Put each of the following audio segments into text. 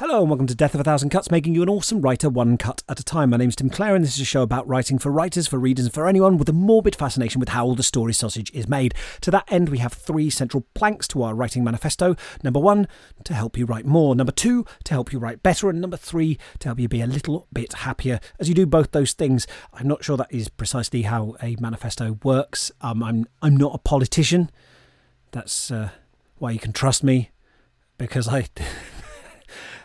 Hello and welcome to Death of a Thousand Cuts, making you an awesome writer one cut at a time. My name's Tim Clare and this is a show about writing for writers, for readers, and for anyone with a morbid fascination with how all the story sausage is made. To that end, we have three central planks to our writing manifesto. Number one, to help you write more. Number two, to help you write better. And number three, to help you be a little bit happier as you do both those things. I'm not sure that is precisely how a manifesto works. Um, I'm, I'm not a politician. That's uh, why you can trust me because I.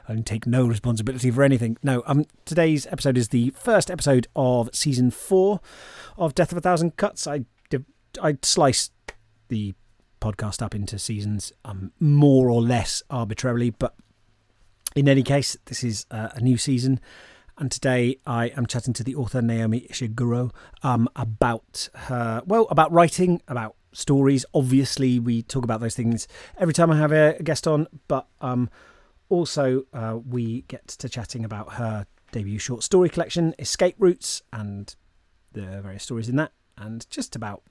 I take no responsibility for anything. No, um, today's episode is the first episode of season four of Death of a Thousand Cuts. I I sliced the podcast up into seasons, um, more or less arbitrarily, but in any case, this is uh, a new season. And today I am chatting to the author Naomi Ishiguro um, about her, well, about writing, about stories. Obviously, we talk about those things every time I have a guest on, but um, also, uh, we get to chatting about her debut short story collection, Escape Routes, and the various stories in that, and just about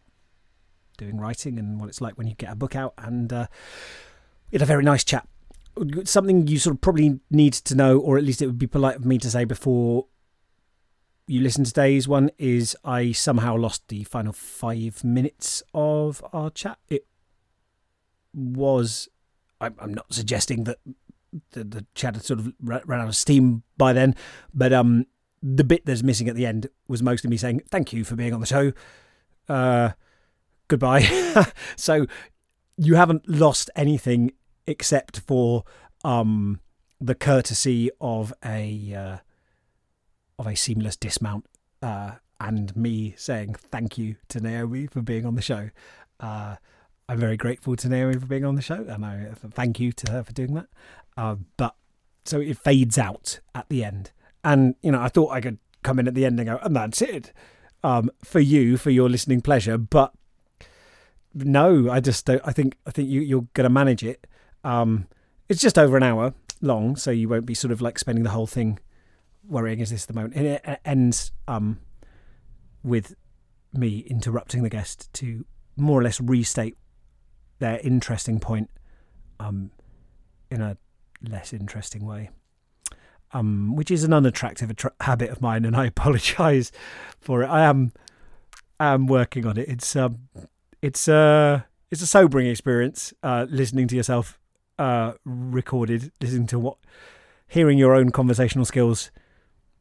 doing writing and what it's like when you get a book out. And uh, we had a very nice chat. Something you sort of probably need to know, or at least it would be polite of me to say before you listen to today's one, is I somehow lost the final five minutes of our chat. It was. I'm not suggesting that the, the chat had sort of ran out of steam by then. But um, the bit that's missing at the end was mostly me saying thank you for being on the show. Uh, goodbye. so you haven't lost anything except for um, the courtesy of a uh, of a seamless dismount uh, and me saying thank you to Naomi for being on the show. Uh, I'm very grateful to Naomi for being on the show, and I thank you to her for doing that. Uh, but so it fades out at the end, and you know I thought I could come in at the end and go, and that's it um, for you for your listening pleasure. But no, I just don't. I think I think you you're gonna manage it. Um, it's just over an hour long, so you won't be sort of like spending the whole thing worrying is this the moment. And it ends um, with me interrupting the guest to more or less restate their interesting point um, in a less interesting way. Um, which is an unattractive attra- habit of mine, and I apologise for it. I am, am working on it. It's um, it's uh, it's a sobering experience uh, listening to yourself uh, recorded, listening to what, hearing your own conversational skills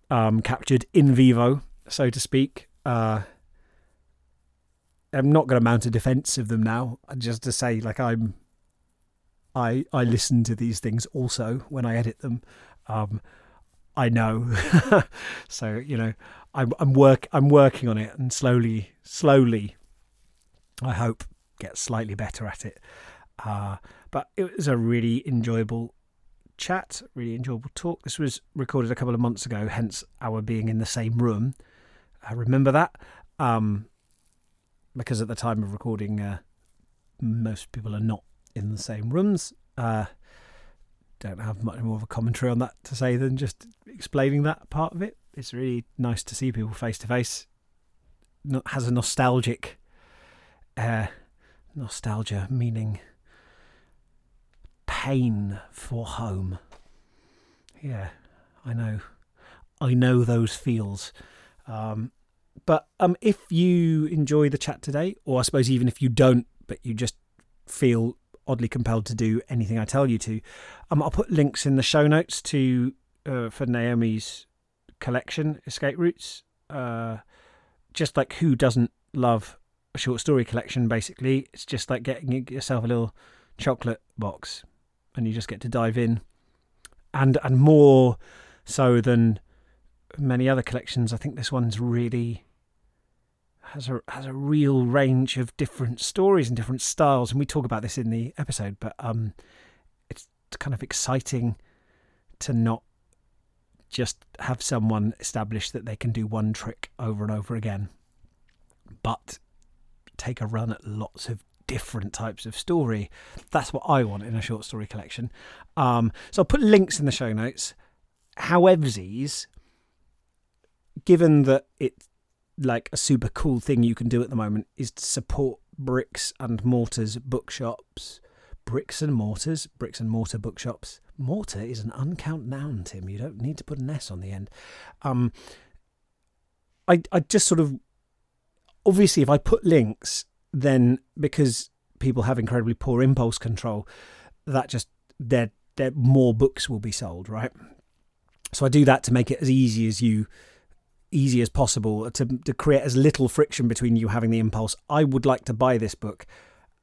um, captured in vivo, so to speak. Uh, I'm not going to mount a defence of them now. Just to say, like I'm, I I listen to these things also when I edit them. Um, I know, so you know, I'm I'm work I'm working on it, and slowly, slowly, I hope get slightly better at it. Uh, but it was a really enjoyable chat, really enjoyable talk. This was recorded a couple of months ago, hence our being in the same room. I remember that. Um, because at the time of recording, uh, most people are not in the same rooms. Uh, don't have much more of a commentary on that to say than just explaining that part of it. It's really nice to see people face to face. Has a nostalgic uh, nostalgia, meaning pain for home. Yeah, I know. I know those feels. Um, but um, if you enjoy the chat today, or I suppose even if you don't, but you just feel oddly compelled to do anything I tell you to, um, I'll put links in the show notes to uh, for Naomi's collection, Escape Routes. Uh, just like who doesn't love a short story collection? Basically, it's just like getting yourself a little chocolate box, and you just get to dive in, and and more so than many other collections. I think this one's really has a has a real range of different stories and different styles, and we talk about this in the episode. But um, it's kind of exciting to not just have someone establish that they can do one trick over and over again, but take a run at lots of different types of story. That's what I want in a short story collection. Um, so I'll put links in the show notes. However, given that it's like a super cool thing you can do at the moment is to support bricks and mortars bookshops bricks and mortars bricks and mortar bookshops Mortar is an uncount noun, Tim. You don't need to put an S on the end. Um, I I just sort of obviously if I put links, then because people have incredibly poor impulse control, that just there there more books will be sold, right? So I do that to make it as easy as you easy as possible to to create as little friction between you having the impulse I would like to buy this book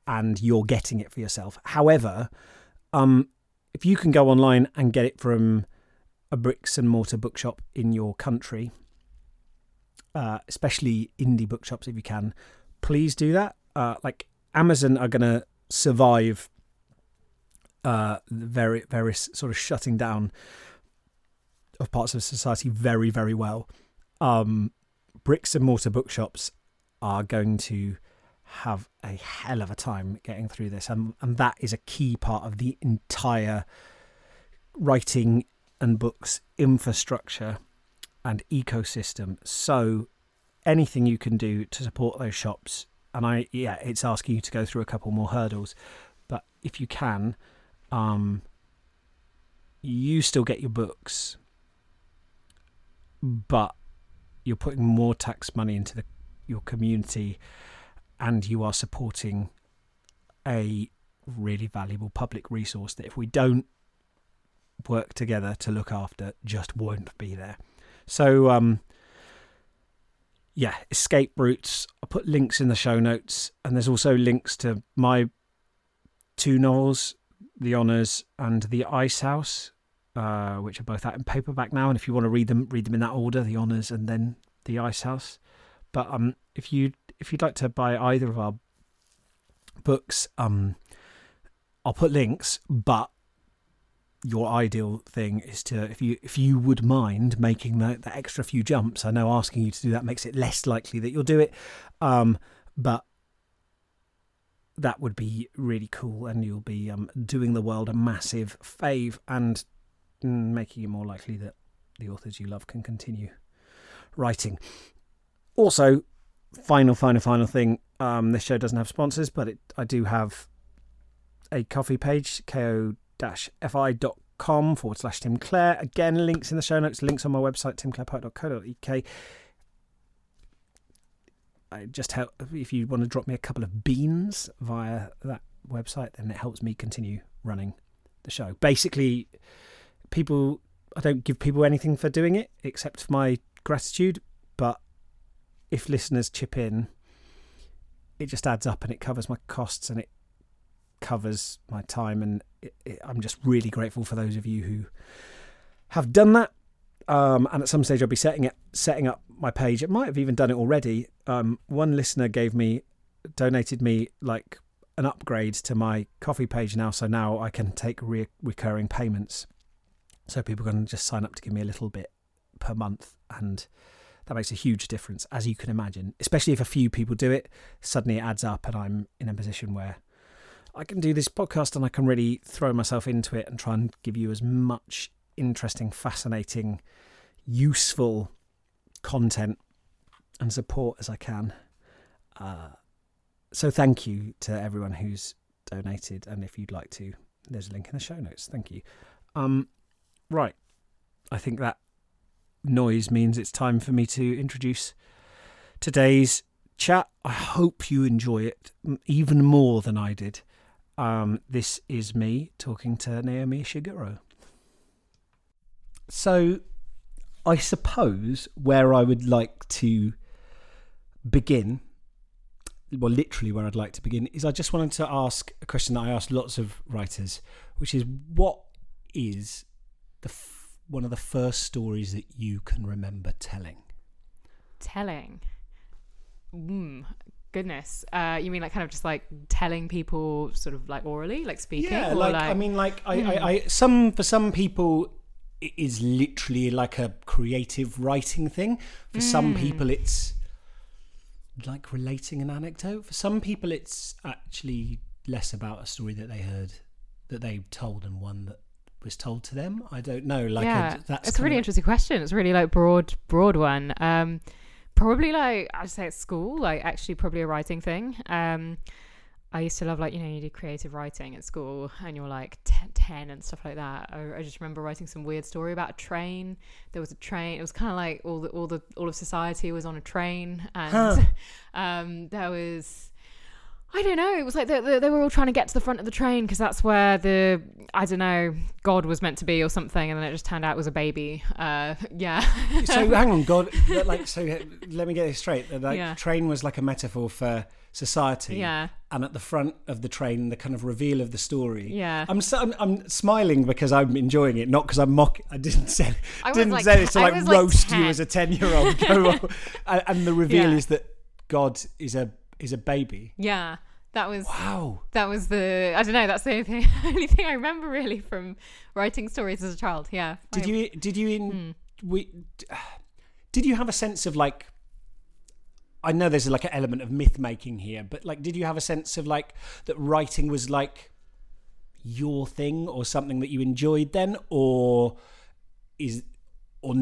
and you're getting it for yourself. However, um if you can go online and get it from a bricks and mortar bookshop in your country, uh, especially indie bookshops if you can, please do that. Uh, like Amazon are going to survive uh, very various sort of shutting down of parts of society very very well. Um, bricks and mortar bookshops are going to have a hell of a time getting through this, and and that is a key part of the entire writing and books infrastructure and ecosystem. So anything you can do to support those shops, and I yeah, it's asking you to go through a couple more hurdles, but if you can, um, you still get your books, but you're putting more tax money into the your community, and you are supporting a really valuable public resource that if we don't work together to look after just won't be there. So um yeah, escape routes. I'll put links in the show notes and there's also links to my two novels, The Honours and The Ice House, uh, which are both out in paperback now. And if you want to read them, read them in that order, The Honours and then The Ice House. But um if you if you'd like to buy either of our books, um I'll put links, but your ideal thing is to if you if you would mind making the, the extra few jumps i know asking you to do that makes it less likely that you'll do it um, but that would be really cool and you'll be um, doing the world a massive fave and making it more likely that the authors you love can continue writing also final final final thing um, this show doesn't have sponsors but it, i do have a Ko-fi page ko fi.com forward slash Tim Clare. Again, links in the show notes, links on my website, timclarepoet.co.uk. I just help if you want to drop me a couple of beans via that website, then it helps me continue running the show. Basically, people, I don't give people anything for doing it except my gratitude, but if listeners chip in, it just adds up and it covers my costs and it covers my time, and it, it, I'm just really grateful for those of you who have done that. Um, and at some stage, I'll be setting it, setting up my page. It might have even done it already. Um, one listener gave me, donated me like an upgrade to my Ko-fi page now, so now I can take re- recurring payments. So people can just sign up to give me a little bit per month, and that makes a huge difference, as you can imagine. Especially if a few people do it, suddenly it adds up, and I'm in a position where I can do this podcast and I can really throw myself into it and try and give you as much interesting, fascinating, useful content and support as I can. Uh, so thank you to everyone who's donated, and if you'd like to, there's a link in the show notes. Thank you. Um, right, I think that noise means it's time for me to introduce today's chat. I hope you enjoy it even more than I did. Um, this is me talking to Naomi Ishiguro. So, I suppose where I would like to begin, well, literally where I'd like to begin, is I just wanted to ask a question that I asked lots of writers, which is what is the f- one of the first stories that you can remember telling? Telling. Mm, goodness uh you mean like kind of just like telling people sort of like orally like speaking yeah like, like, i mean like I, I, I some for some people it is literally like a creative writing thing for mm. some people it's like relating an anecdote for some people it's actually less about a story that they heard that they told and one that was told to them i don't know like yeah, a, that's it's a really interesting question it's really like broad broad one um probably like I'd say at school, like actually probably a writing thing. Um, I used to love like you know you do creative writing at school and you're like 10, 10 and stuff like that. I, I, just remember writing some weird story about a train. There was a train. It was kind of like all the all the all of society was on a train and Huh. um, there was. I don't know. It was like they, they, they were all trying to get to the front of the train because that's where the I don't know God was meant to be or something, and then it just turned out it was a baby. Uh, yeah, so hang on, God. Like, so uh, let me get this straight. Like Yeah. train was like a metaphor for society. yeah, And at the front of the train, the kind of reveal of the story. yeah. I'm, so, I'm I'm smiling because I'm enjoying it, not because I'm mock. I didn't say I didn't like say this to I like was like roast you as a ten year old. and, and the reveal Yeah. is that God is a is a baby. Yeah, that was Wow. that was the I don't know. That's the only thing, only thing I remember really from writing stories as a child. Yeah. Did I- you did you in Hmm. we did you have a sense of like I know there's like an element of myth making here, but like did you have a sense of like that writing was like your thing or something that you enjoyed then or is or,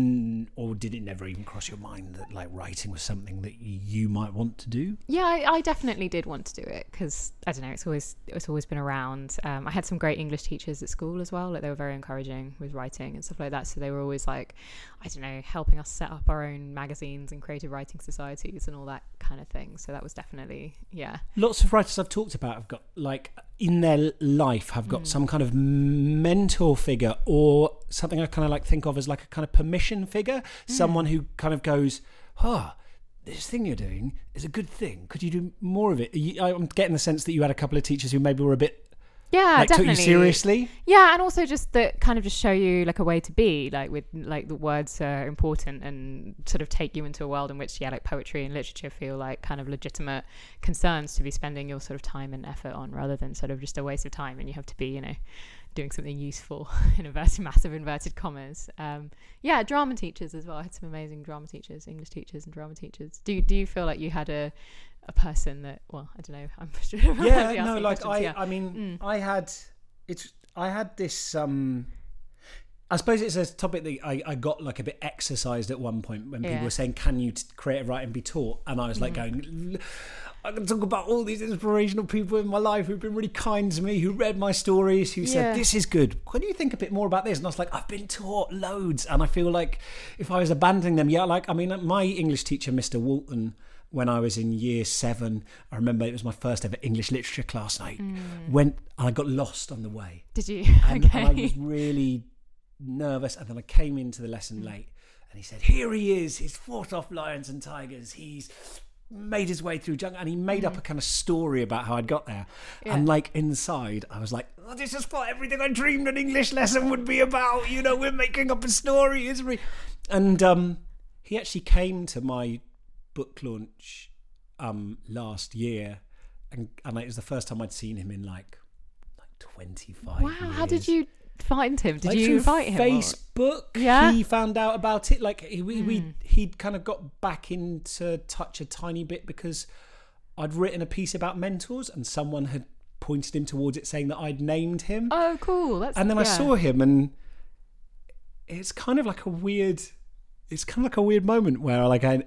or did it never even cross your mind that like writing was something that you might want to do? Yeah, I, I definitely did want to do it because I don't know. It's always it's always been around. Um, I had some great English teachers at school as well. Like they were very encouraging with writing and stuff like that. So they were always like, I don't know, helping us set up our own magazines and creative writing societies and all that kind of thing. So that was definitely yeah. Lots of writers I've talked about have got like in their life have got some kind of mentor figure or something I kind of like think of as like a kind of permission figure, someone who kind of goes, "Ah, this thing you're doing is a good thing. Could you do more of it?" You- I'm getting the sense that you had a couple of teachers who maybe were a bit Yeah, like definitely. took you seriously. Yeah, and also just that kind of just show you like a way to be, like with like the words are important and sort of take you into a world in which yeah, like poetry and literature feel like kind of legitimate concerns to be spending your sort of time and effort on rather than sort of just a waste of time and you have to be, you know, doing something useful in inverted massive inverted commas. Um yeah, drama teachers as well. I had some amazing drama teachers, English teachers and drama teachers. Do do you feel like you had a a person that well, I don't know, I'm sure yeah no like i i mean Mm. i had it's i had this um I suppose it's a topic that I, I got like a bit exercised at one point when people Yeah. Mm. were saying, "Can you t- creative writing be taught?" And I was like going, "I can talk about all these inspirational people in my life who've been really kind to me, who read my stories, who Yeah. said this is good. Can you think a bit more about this?" And I was like, "I've been taught loads," and I feel like if I was abandoning them, yeah, like I mean, my English teacher, Mr. Walton, when I was in year seven, I remember it was my first ever English literature class night. Hmm. Went and I got lost on the way Did you? and, okay. and I was really nervous. And then I came into the lesson hmm. late, and he said, "Here he is. He's fought off lions and tigers. He's made his way through jungle." And he made up hmm. a kind of story about how I'd got there. Yeah. And like inside, I was like, oh, "This is what everything I dreamed an English lesson would be about." You know, we're making up a story, isn't we? And um, he actually came to my book launch um, last year, and and it was the first time I'd seen him in like like twenty five. Wow, how did you find him? Did like you invite him? or- Facebook. Yeah. he found out about it. Like he, we, we Hmm. he'd kind of got back into touch a tiny bit because I'd written a piece about mentors, and someone had pointed him towards it, saying that I'd named him. Oh, cool. That's and then I saw him, and it's kind of like a weird. It's kind of like a weird moment where like I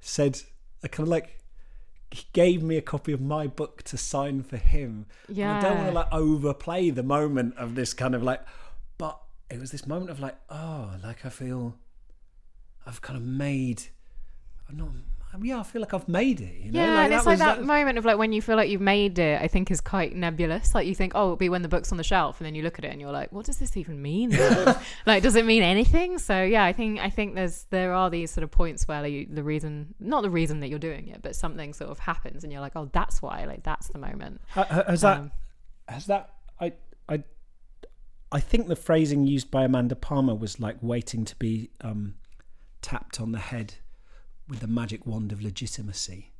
said, I kind of like he gave me a copy of my book to sign for him. And I don't want to like overplay the moment of this kind of like, but it was this moment of like, oh, like I feel I've kind of made, I'm not, yeah, I feel like I've made it. You know? Yeah, and it's like was- that was- moment of like when you feel like you've made it. I think is quite nebulous. Like you think, oh, it'll be when the book's on the shelf, and then you look at it and you're like, what does this even mean? like, does it mean anything? So yeah, I think I think there's there are these sort of points where like, the reason, not the reason that you're doing it, but something sort of happens, and you're like, oh, that's why. Like that's the moment. Ha- Has that Um, has that I I I think the phrasing used by Amanda Palmer was like waiting to be um, tapped on the head with the magic wand of legitimacy.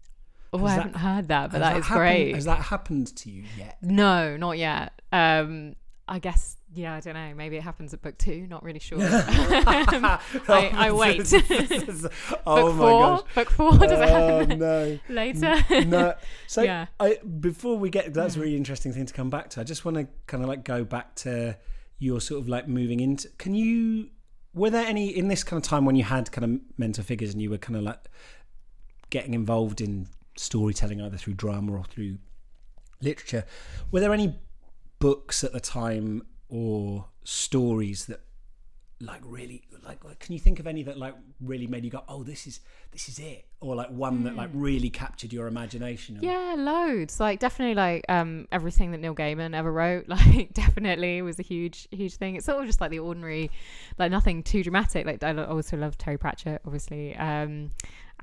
oh, Has I haven't heard that, but Has that is happened- great. Has that happened to you yet? No, not yet. Um, I guess, yeah, I don't know. Maybe it happens at book two. Not really sure. I, I wait. oh book my four. gosh. Book four. Does it Oh happen no. later? no. So Yeah. I, before we get that's a really interesting thing to come back to. I just want to kind of like go back to your sort of like moving into. Can you? Were there any in this kind of time when you had kind of mentor figures and you were kind of like getting involved in storytelling either through drama or through literature. Were there any books at the time or stories that like really like, like can you think of any that like really made you go oh this is this is it or like one that like really captured your imagination or- Hmm. Yeah, loads. Like definitely like um everything that Neil Gaiman ever wrote, like definitely was a huge huge thing. It's sort of just like the ordinary like nothing too dramatic. Like I also love Terry Pratchett, obviously. Um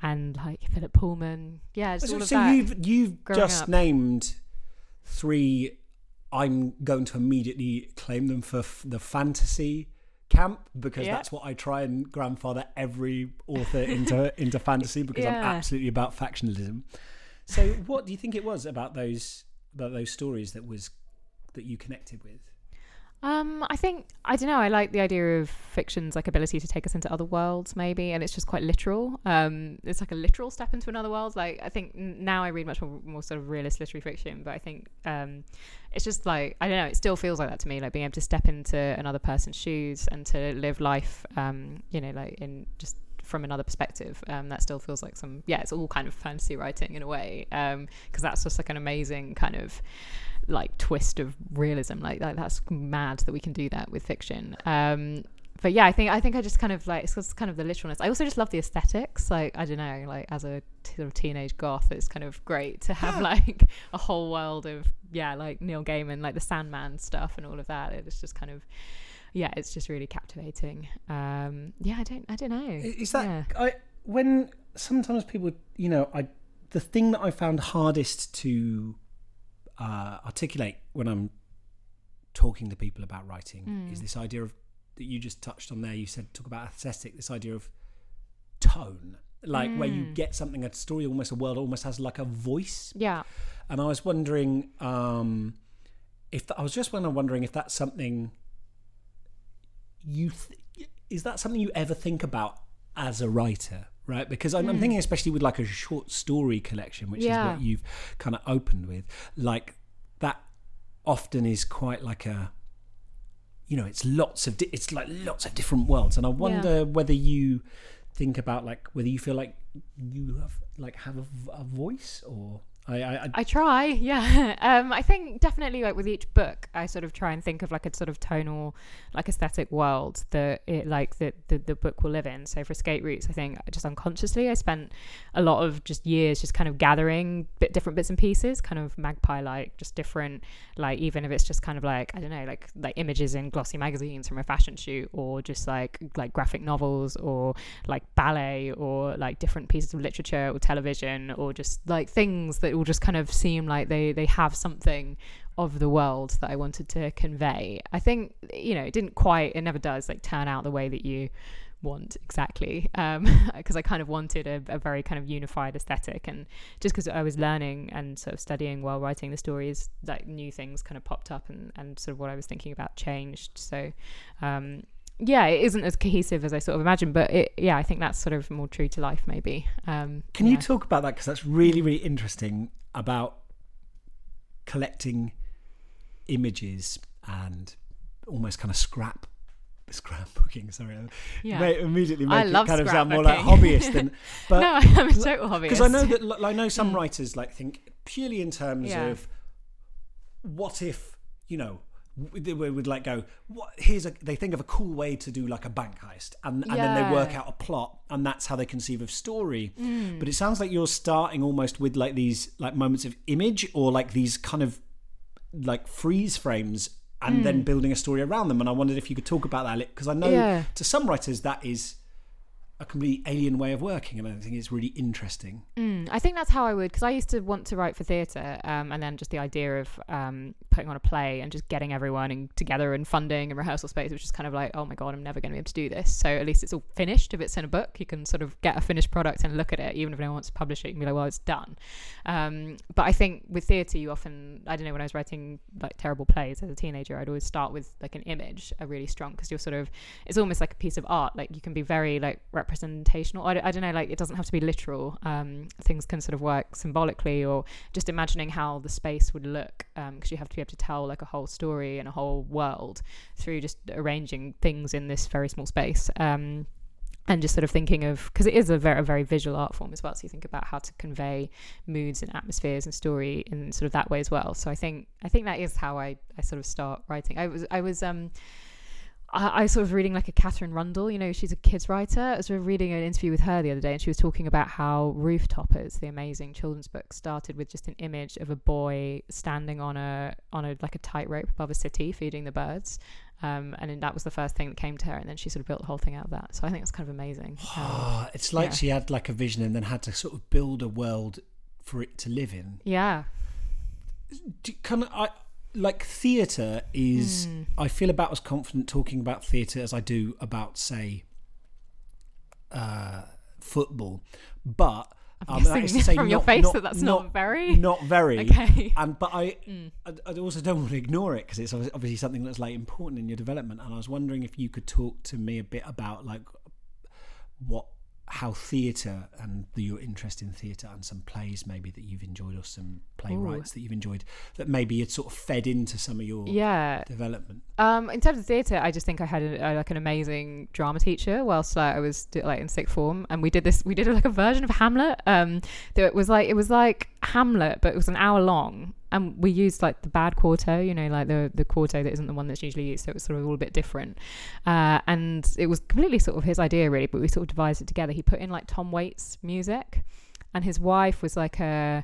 and like Philip Pullman. Yeah, just so, so you've you've just up. named three i'm going to immediately claim them for f- the fantasy camp because Yeah. that's what i try and grandfather every author into into fantasy because i'm absolutely about factionalism. So what do you think it was about those about those stories that was that you connected with Um, I think I don't know. I like the idea of fiction's like ability to take us into other worlds, maybe, and it's just quite literal. Um, it's like a literal step into another world. Like I think now I read much more, more sort of realist literary fiction, but I think um, it's just like I don't know. It still feels like that to me, like being able to step into another person's shoes and to live life, um, you know, like in just from another perspective. Um, that still feels like some yeah, it's all kind of fantasy writing in a way, because that's just like an amazing kind of like twist of realism like, like that's mad that we can do that with fiction. Um but yeah i think i think i just kind of like it's kind of the literalness. I also just love the aesthetics like i don't know like as a t- sort of teenage goth it's kind of great to have like a whole world of yeah like neil gaiman like the sandman stuff and all of that. It's just kind of yeah it's just really captivating. Um yeah i don't i don't know. Is that Yeah. I when sometimes people you know I the thing that I found hardest to uh, articulate when I'm talking to people about writing Mm. is this idea of that you just touched on there. You said talk about aesthetic. This idea of tone, like where you Mm. get something a story almost a world almost has like a voice. yeah And I was wondering um, if I was just wondering if that's something you th- is that something you ever think about as a writer, right? Because I'm, I'm hmm. thinking especially with like a short story collection, which is what you've kind of opened with, like that often is quite like a you know it's lots of di- it's like lots of different worlds. And i wonder whether you think about like whether you feel like you have like have a voice or I, I, I try, yeah. Um, I think definitely like with each book, I sort of try and think of like a sort of tonal, like aesthetic world that it like that the, the book will live in. So for Escape Routes, I think just unconsciously, I spent a lot of just years just kind of gathering bit different bits and pieces, kind of magpie like, just different like even if it's just kind of like I don't know, like like images in glossy magazines from a fashion shoot, or just like like graphic novels, or like ballet, or like different pieces of literature or television, or just like things that will just kind of seem like they they have something of the world that I wanted to convey. I think you know it didn't quite, it never does like turn out the way that you want exactly because I kind of wanted a, a very kind of unified aesthetic and just because I was learning and sort of studying while writing the stories like new things kind of popped up and, and sort of what I was thinking about changed so um yeah it isn't as cohesive as I sort of imagined but it yeah I think that's sort of more true to life maybe um Can yeah. you talk about that? Because that's really, really interesting about collecting images and almost kind of scrap scrapbooking. Sorry, Yeah. May immediately I make love it kind of sound more like hobbyist than. But no I'm a total hobbyist because I know that like, I know some writers like think purely in terms Yeah. of what if you know they would like go. What here's a they think of a cool way to do like a bank heist and, and then they work out a plot and that's how they conceive of story. Mm. but it sounds like you're starting almost with like these like moments of image or like these kind of like freeze frames and then building a story around them. And I wondered if you could talk about that because I know Yeah. to some writers that is a complete alien way of working and I think it's really interesting Mm, I think that's how I would, because I used to want to write for theatre, um, and then just the idea of um, putting on a play and just getting everyone and together and funding and rehearsal space, which is kind of like, oh my god, I'm never going to be able to do this. So at least it's all finished. If it's in a book, you can sort of get a finished product and look at it, even if no one wants to publish it. You can be like, well, it's done. Um, but I think with theatre, you often, I don't know, when I was writing like terrible plays as a teenager, I'd always start with like an image, a really strong, because you're sort of, it's almost like a piece of art. Like you can be very like representational. I, don't- I don't know, like it doesn't have to be literal. Um, things can sort of work symbolically or just imagining how the space would look because you have to be able to tell like a whole story and a whole world through just arranging things in this very small space. Um, and just sort of thinking of because it is a very a very visual art form as well so you think about how to convey moods and atmospheres and story in sort of that way as well so i think i think that is how i i sort of start writing i was i was um I, I sort of reading like a Katherine Rundell, you know, she's a kids writer. I was sort of reading an interview with her the other day, and she was talking about how Rooftoppers, the amazing children's book, started with just an image of a boy standing on a on a like a tightrope above a city feeding the birds, um, and then that was the first thing that came to her, and then she sort of built the whole thing out of that. So I think it's kind of amazing. Um, it's like yeah. she had like a vision and then had to sort of build a world for it to live in. yeah, Do, can I like theatre is? Hmm. I feel about as confident talking about theatre as I do about say uh, football, but. I'm um, that is to say from your face not- that that's not very- not very. Okay. And but I, Mm. I, I also don't want to ignore it because it's obviously something that's like important in your development. And I was wondering if you could talk to me a bit about like what how theatre and the, your interest in theatre and some plays maybe that you've enjoyed or some playwrights that you've enjoyed that maybe had sort of fed into some of your yeah. development. Um, in terms of theatre, I just think I had a, a, like an amazing drama teacher whilst like, I was like in sixth form, and we did this. We did like a version of Hamlet. Um, that was like it was like Hamlet, but it was an hour long, and we used like the bad quarto, you know, like the the quarto that isn't the one that's usually used, so it was sort of all a bit different. Uh, and it was completely sort of his idea, really, but we sort of devised it together. He put in like Tom Waits music, and his wife was like a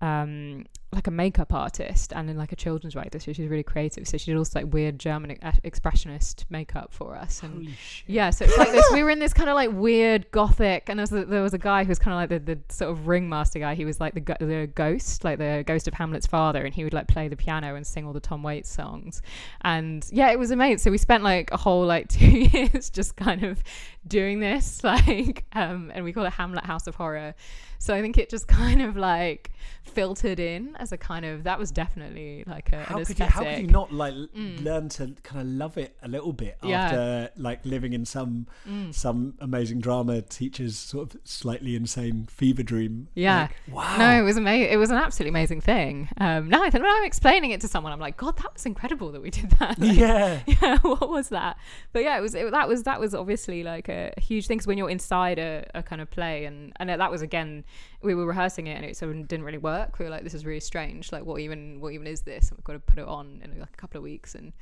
um like a makeup artist and then like a children's writer so she's really creative. So she did also like weird german ex- expressionist makeup for us and yeah so it's like this we were in this kind of like weird gothic and there was a, there was a guy who was kind of like the, the sort of ringmaster guy. He was like the, go- the ghost like the ghost of hamlet's father and he would like play the piano and sing all the tom waits songs. And yeah it was amazing. So we spent like a whole like two years just kind of doing this like um and we call it hamlet house of horror. So i think it just kind of like filtered in as a kind of that was definitely like a, How could you? How could you not like Mm. learn to kind of love it a little bit Yeah. after like living in some Mm. some amazing drama teacher's sort of slightly insane fever dream? Yeah. Like, wow. No, it was amazing. It was an absolutely amazing thing. Um, now I think when I'm explaining it to someone, I'm like, God, that was incredible that we did that. Like, yeah. yeah, what was that? But yeah, it was it, that was that was obviously like a, a huge thing. 'cause when you're inside a, a kind of play, and and that was again, we were rehearsing it, and it didn't really work. We were like, this is really strange. Like, what even what even is this? And we've got to put it on in like a couple of weeks, and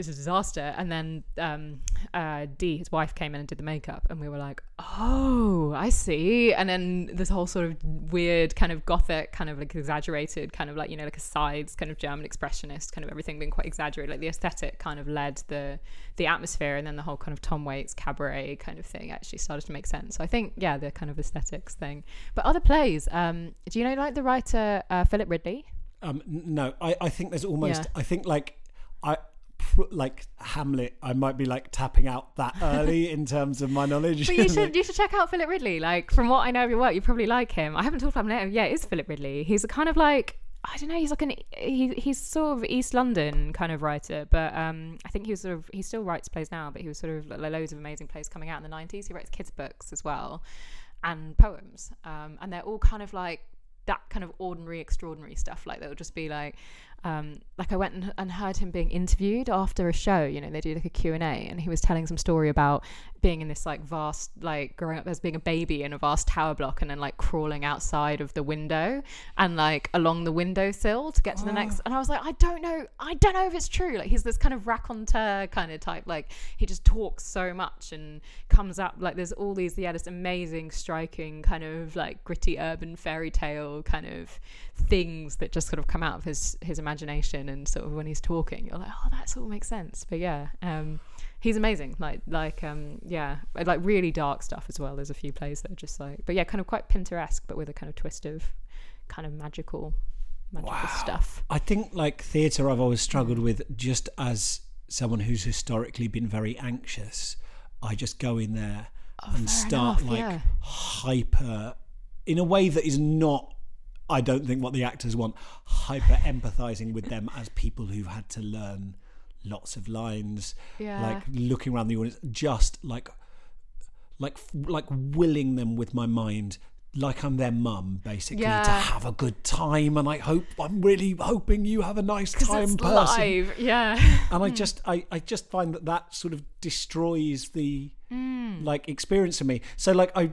was a disaster. And then um, uh, Dee, his wife, came in and did the makeup, and we were like, "Oh, I see." And then this whole sort of weird, kind of gothic, kind of like exaggerated, kind of like you know, like a sides, kind of German expressionist, kind of everything being quite exaggerated. Like the aesthetic kind of led the the atmosphere, and then the whole kind of Tom Waits cabaret kind of thing actually started to make sense. So I think, yeah, the kind of aesthetics thing. But other plays, um, do you know like the writer uh, Philip Ridley? Um, no, I, I think there's almost. Yeah. I think like I like Hamlet. I might be like tapping out that early in terms of my knowledge. But you should you should check out Philip Ridley. Like from what I know of your work, you probably like him. I haven't talked about him later. Yeah, it is Philip Ridley. He's a kind of like I don't know. He's like an he, he's sort of East London kind of writer, but um, I think he was sort of he still writes plays now, but he was sort of like, loads of amazing plays coming out in the nineties. He writes kids books as well and poems, um, and they're all kind of like that kind of ordinary, extraordinary stuff. Like they'll just be like, um, like I went and, and heard him being interviewed after a show. You know, they do like a Q and A, and he was telling some story about being in this like vast, like growing up as being a baby in a vast tower block, and then like crawling outside of the window and like along the windowsill to get to the next. And I was like, I don't know, I don't know if it's true. Like he's this kind of raconteur kind of type. Like he just talks so much and comes up like there's all these yeah, this amazing, striking kind of like gritty urban fairy tale kind of things that just sort of come out of his his imagination and sort of when he's talking you're like oh that sort of makes sense but yeah um he's amazing like like um yeah like really dark stuff as well there's a few plays that are just like but yeah kind of quite pinteresque but with a kind of twist of kind of magical magical stuff I think like theatre, I've always struggled with just as someone who's historically been very anxious. I just go in there and start enough, like yeah. hyper in a way that is not. I don't think what the actors want. Hyper empathizing with them as people who've had to learn lots of lines. Yeah. Like looking around the audience, just like, like, like willing them with my mind. Like I'm their mum, basically, to have a good time, and I hope I'm really hoping you have a nice time, it's person. live yeah And I just, I, I just find that that sort of destroys the mm. like experience for me. So like I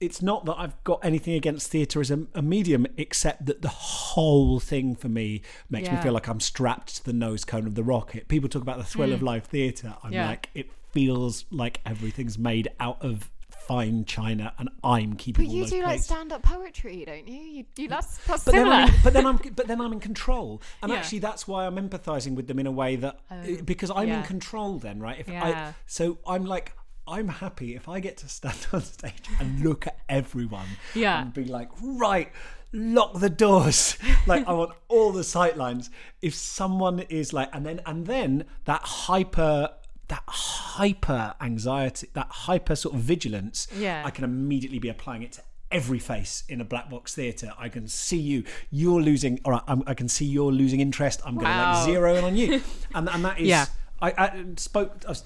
it's not that I've got anything against theatre as a, a, medium, except that the whole thing for me makes Yeah. me feel like I'm strapped to the nose cone of the rocket. People talk about the thrill of live theatre. I'm Mm. Yeah. like, it feels like everything's made out of fine china, and I'm keeping. But all you those do like stand up poetry, don't you? You, you that's, that's But then, similar. I'm in, but then I'm but then I'm in control, and Yeah. actually that's why I'm empathizing with them in a way that because I'm in control. Then right, if I so I'm like I'm happy if I get to stand on stage and look at everyone Yeah. and be like right. Lock the doors. Like I want all the sightlines. If someone is like, and then and then that hyper, that hyper anxiety, that hyper sort of vigilance. Yeah. I can immediately be applying it to every face in a black box theatre. I can see you. You're losing. All right. I'm, I can see you're losing interest. I'm going to Wow. like zero in on you, and and that is. Yeah. I, I spoke. I was,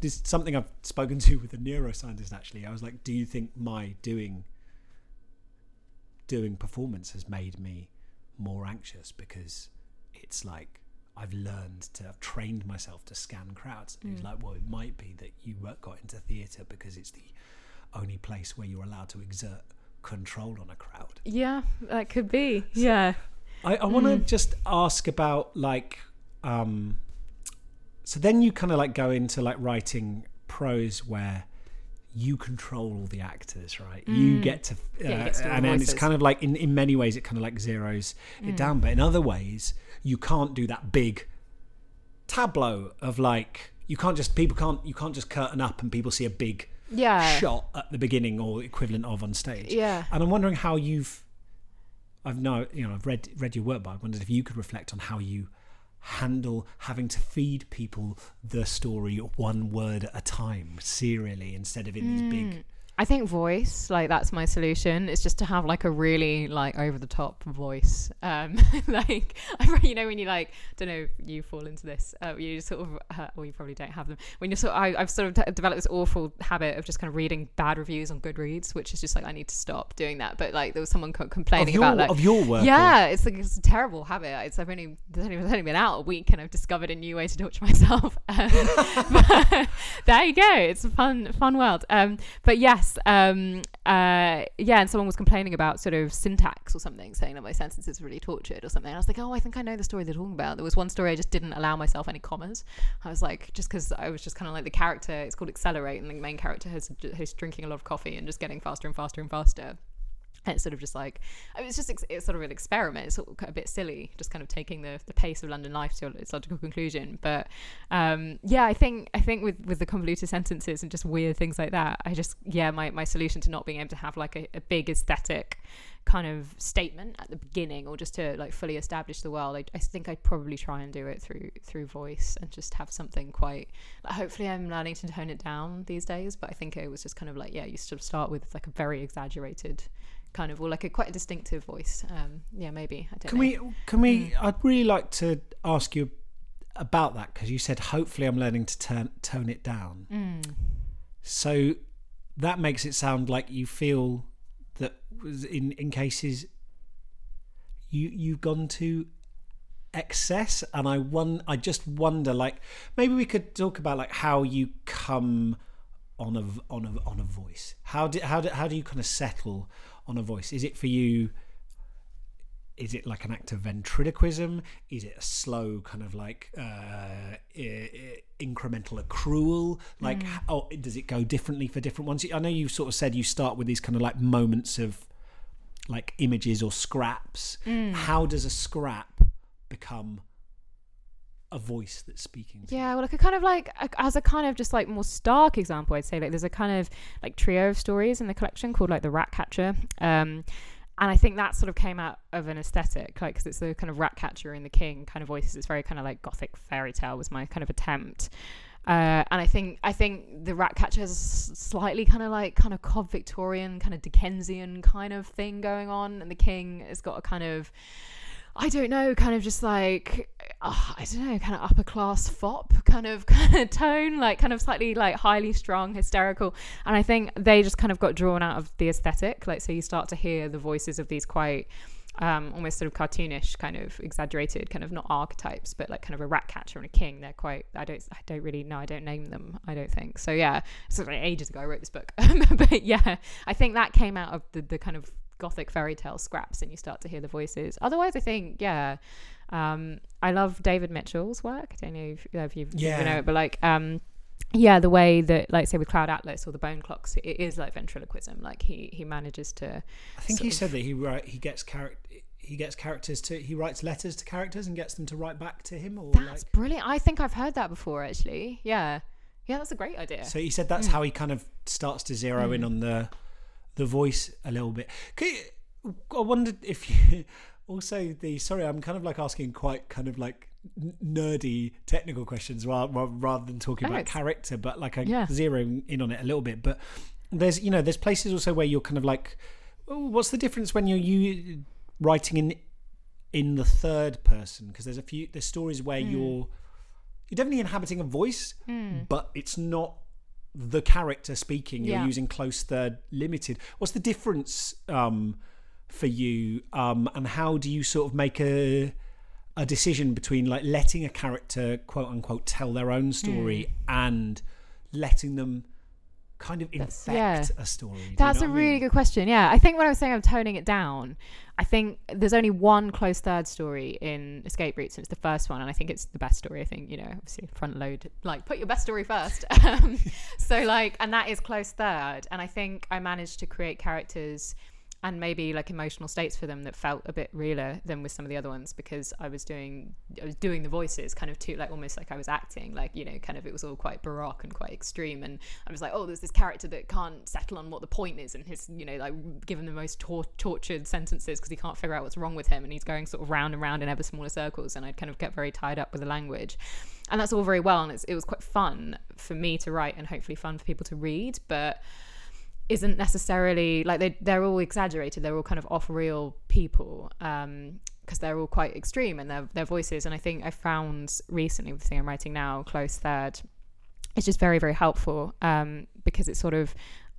this is something I've spoken to with a neuroscientist. Actually, I was like, "Do you think my doing doing performance has made me more anxious because it's like I've learned to I've trained myself to scan crowds. And he was like, well, it might be that you got into theatre because it's the only place where you're allowed to exert control on a crowd. yeah, that could be. Yeah. I, I want to just ask about like, um, so then you kind of like go into like writing prose where you control all the actors, right? You get to, uh, Yeah, you to and then it's kind of like in, in many ways it kind of like zeroes it down, but in other ways you can't do that big tableau of like you can't just people can't you can't just curtain up and people see a big Yeah. shot at the beginning or equivalent of on stage. Yeah. And I'm wondering how you've I've no you know, I've read read your work, but I wondered if you could reflect on how you handle having to feed people the story one word at a time, serially, instead of in these big mm. I think voice, like that's my solution. It's just to have like a really like over the top voice. Um, like I, you know when you like I don't know you fall into this. Uh, you sort of, uh, well you probably don't have them. When you're sort, of, I, I've sort of t- developed this awful habit of just kind of reading bad reviews on Goodreads, which is just like I need to stop doing that. But like there was someone co- complaining your, about like of your work. or- yeah, it's like it's a terrible habit. It's I've only it's only, it's only been out a week and I've discovered a new way to torture myself. Um, but there you go. It's a fun fun world. Um, but yes, um, uh, yeah, and someone was complaining about sort of syntax or something, saying that my sentences were really tortured or something. And I was like, oh, I think I know the story they're talking about. There was one story I just didn't allow myself any commas. I was like, just because I was just kind of like the character. It's called Accelerate, and the main character who's drinking a lot of coffee and just getting faster and faster and faster it's sort of just like I mean, it's just it's sort of an experiment. It's a bit silly just kind of taking the, the pace of london life to its logical conclusion. But um yeah i think i think with with the convoluted sentences and just weird things like that i just yeah my, my solution to not being able to have like a, a big aesthetic kind of statement at the beginning or just to like fully establish the world I, I think i'd probably try and do it through through voice and just have something quite like, hopefully i'm learning to tone it down these days but i think it was just kind of like yeah you sort of start with like a very exaggerated kind of or like a quite a distinctive voice um yeah maybe i don't Can know we? Can we? Mm. I'd really like to ask you about that because you said hopefully I'm learning to turn tone it down. Mm. So that makes it sound like you feel that was in in cases you you've gone to excess and I won I just wonder like maybe we could talk about like how you come on a on a on a voice how do how do, how do you kind of settle on a voice? Is it for you is it like an act of ventriloquism? Is it a slow kind of like uh, i- i- incremental accrual? Like oh does it go differently for different ones? I know you sort of said you start with these kind of like moments of like images or scraps. How does a scrap become a voice that's speaking to? Yeah, well, like a kind of like a- as a kind of just like more stark example, I'd say like there's a kind of like trio of stories in the collection called like the Rat Catcher, um, and I think that sort of came out of an aesthetic, like because it's the kind of Rat Catcher and the King kind of voices. It's very kind of like gothic fairy tale was my kind of attempt. Uh, and I think I think the rat catcher has slightly kind of like kind of Cobb Victorian kind of Dickensian kind of thing going on, and the king has got a kind of I don't know, kind of just like uh, I don't know, kind of upper class fop kind of kind of tone, like kind of slightly like highly strung, hysterical. And I think they just kind of got drawn out of the aesthetic. Like so you start to hear the voices of these quite um, almost sort of cartoonish, kind of exaggerated, kind of not archetypes, but like kind of a rat catcher and a king. They're quite. I don't. I don't really know. I don't name them. I don't think so. Yeah, it's like ages ago I wrote this book, but yeah, I think that came out of the the kind of gothic fairy tale scraps, and you start to hear the voices. Otherwise, I think yeah. Um, I love David Mitchell's work. I don't know if, if you've Yeah. know it, but like um, yeah, the way that like say with Cloud Atlas or the Bone Clocks, it is like ventriloquism. Like he he manages to I think he of- said that he write he gets character he gets characters to he writes letters to characters and gets them to write back to him or That's like brilliant. I think I've heard that before actually. Yeah. Yeah, that's a great idea. so he said that's Hmm. how he kind of starts to zero in on the the voice a little bit. Could you- I wondered if you also the sorry I'm kind of like asking quite kind of like nerdy technical questions rather, rather than talking No, about character but like I Yeah. zeroing in on it a little bit but there's you know there's places also where you're kind of like oh, what's the difference when you're you writing in in the third person because there's a few there's stories where Hmm. you're you're definitely inhabiting a voice but it's not the character speaking you're Yeah. using close third limited what's the difference um for you um and how do you sort of make a a decision between like letting a character quote unquote tell their own story Hmm. and letting them kind of infect yeah. a story Do you That's know a what I really mean? good question. Yeah, I think when I was saying I'm toning it down, I think there's only one close third story in Escape Routes, and it's the first one, and I think it's the best story. I think you know, obviously front load, like put your best story first. Um, so like, and that is close third, and I think I managed to create characters and maybe like emotional states for them that felt a bit realer than with some of the other ones because I was doing I was doing the voices kind of too like almost like I was acting like you know kind of it was all quite baroque and quite extreme and I was like oh there's this character that can't settle on what the point is and his you know like given the most tor- tortured sentences because he can't figure out what's wrong with him and he's going sort of round and round in ever smaller circles and I'd kind of get very tied up with the language. And that's all very well and it was quite fun for me to write and hopefully fun for people to read but isn't necessarily like they they're all exaggerated. They're all kind of off real people because they're all quite extreme and their their voices. And I think I found recently with the thing I'm writing now, close third, it's just very very helpful um, because it's sort of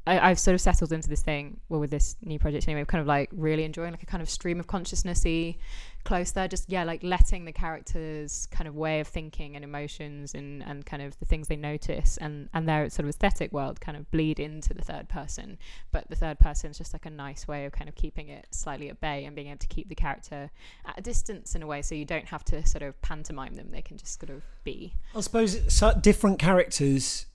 I, I've sort of settled into this thing, well, with this new project anyway, kind of like really enjoying like a kind of stream of consciousnessy close. Just yeah, like letting the characters' kind of way of thinking and emotions and and kind of the things they notice and and their sort of aesthetic world kind of bleed into the third person. But the third person is just like a nice way of kind of keeping it slightly at bay and being able to keep the character at a distance in a way, so you don't have to sort of pantomime them. They can just sort of be. I suppose different characters.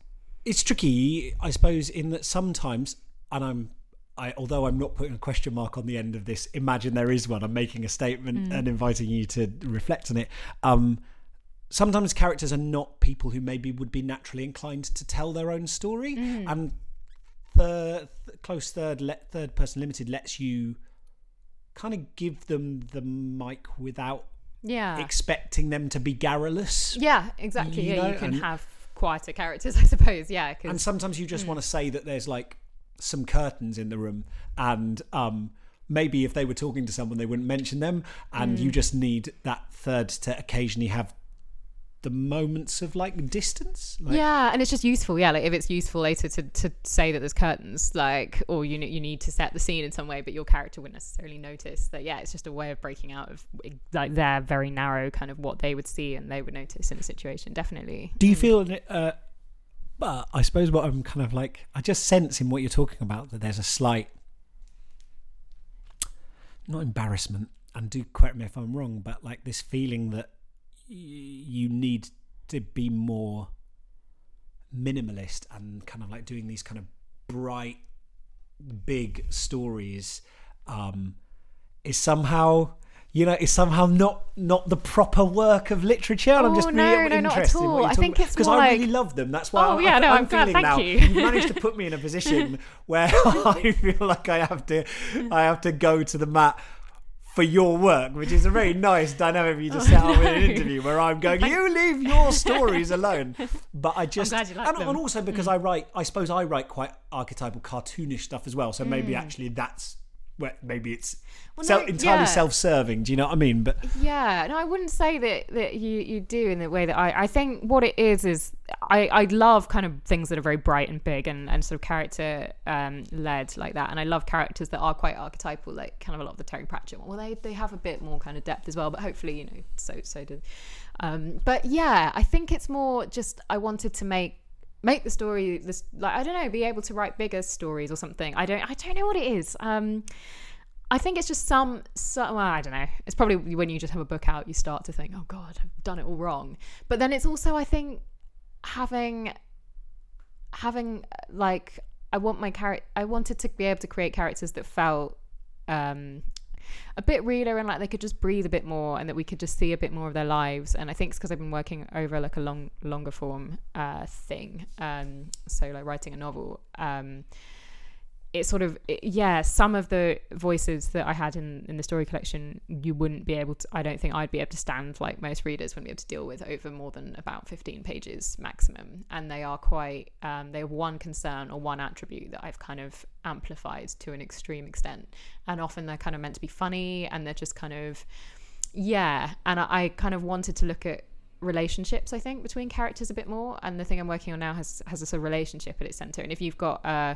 It's tricky, I suppose, in that sometimes, and I'm, I although I'm not putting a question mark on the end of this. Imagine there is one. I'm making a statement and inviting you to reflect on it. Um, sometimes characters are not people who maybe would be naturally inclined to tell their own story, and the th- close third third person limited lets you kind of give them the mic without Yeah. expecting them to be garrulous. yeah, exactly. you yeah, know, you can and- have quieter characters, I suppose. Yeah, and sometimes you just Hmm. want to say that there's like some curtains in the room and um maybe if they were talking to someone they wouldn't mention them and Hmm. you just need that third to occasionally have the moments of like distance like yeah, and it's just useful. Yeah, like if it's useful later to, to say that there's curtains, like, or you you need to set the scene in some way, but your character wouldn't necessarily notice that. Yeah, it's just a way of breaking out of like their very narrow kind of what they would see and they would notice in a situation. Definitely. do you feel uh but i suppose what i'm kind of like i just sense in what you're talking about that there's a slight not embarrassment and do correct me if i'm wrong but like this feeling that y- you need to be more minimalist and kind of like doing these kind of bright big stories um is somehow you know is somehow not not the proper work of literature and i'm just Oh, really no, no, not at interested in what all. you're I think it's because i really love them that's why Oh, I, yeah, I, no, i'm, I'm glad- feeling thank now you. you've managed to put me in a position where i feel like i have to i have to go to the mat for your work, which is a very nice dynamic for you to set up in an interview where I'm going, you leave your stories alone. But I just, you like and, and also because I write, I suppose I write quite archetypal, cartoonish stuff as well. So maybe Mm. actually that's where maybe it's Well, no, entirely yeah. self-serving. Do you know what I mean? But Yeah, no, I wouldn't say that that you you do in the way that I I think what it is is I I love kind of things that are very bright and big and and sort of character um led like that, and I love characters that are quite archetypal, like kind of a lot of the Terry Pratchett. one. Well, they they have a bit more kind of depth as well, but hopefully you know so so do. Um, but yeah, I think it's more just I wanted to make make the story this like I don't know be able to write bigger stories or something. I don't I don't know what it is. Um, I think it's just some, some well, I don't know. It's probably when you just have a book out, you start to think, oh God, I've done it all wrong. But then it's also, I think, having, having like, I want my character, I wanted to be able to create characters that felt um, a bit realer and like they could just breathe a bit more and that we could just see a bit more of their lives. And I think it's because I've been working over like a long, longer form uh, thing. Um, so like writing a novel. Um, it sort of it- yeah some of the voices that i had in in the story collection you wouldn't be able to i don't think i'd be able to stand like most readers wouldn't be able to deal with over more than about 15 pages maximum. And they are quite um, they have one concern or one attribute that i've kind of amplified to an extreme extent. And often they're kind of meant to be funny and they're just kind of yeah. And I, I kind of wanted to look at relationships i think between characters a bit more. And the thing i'm working on now has has a sort of relationship at its center. And if you've got uh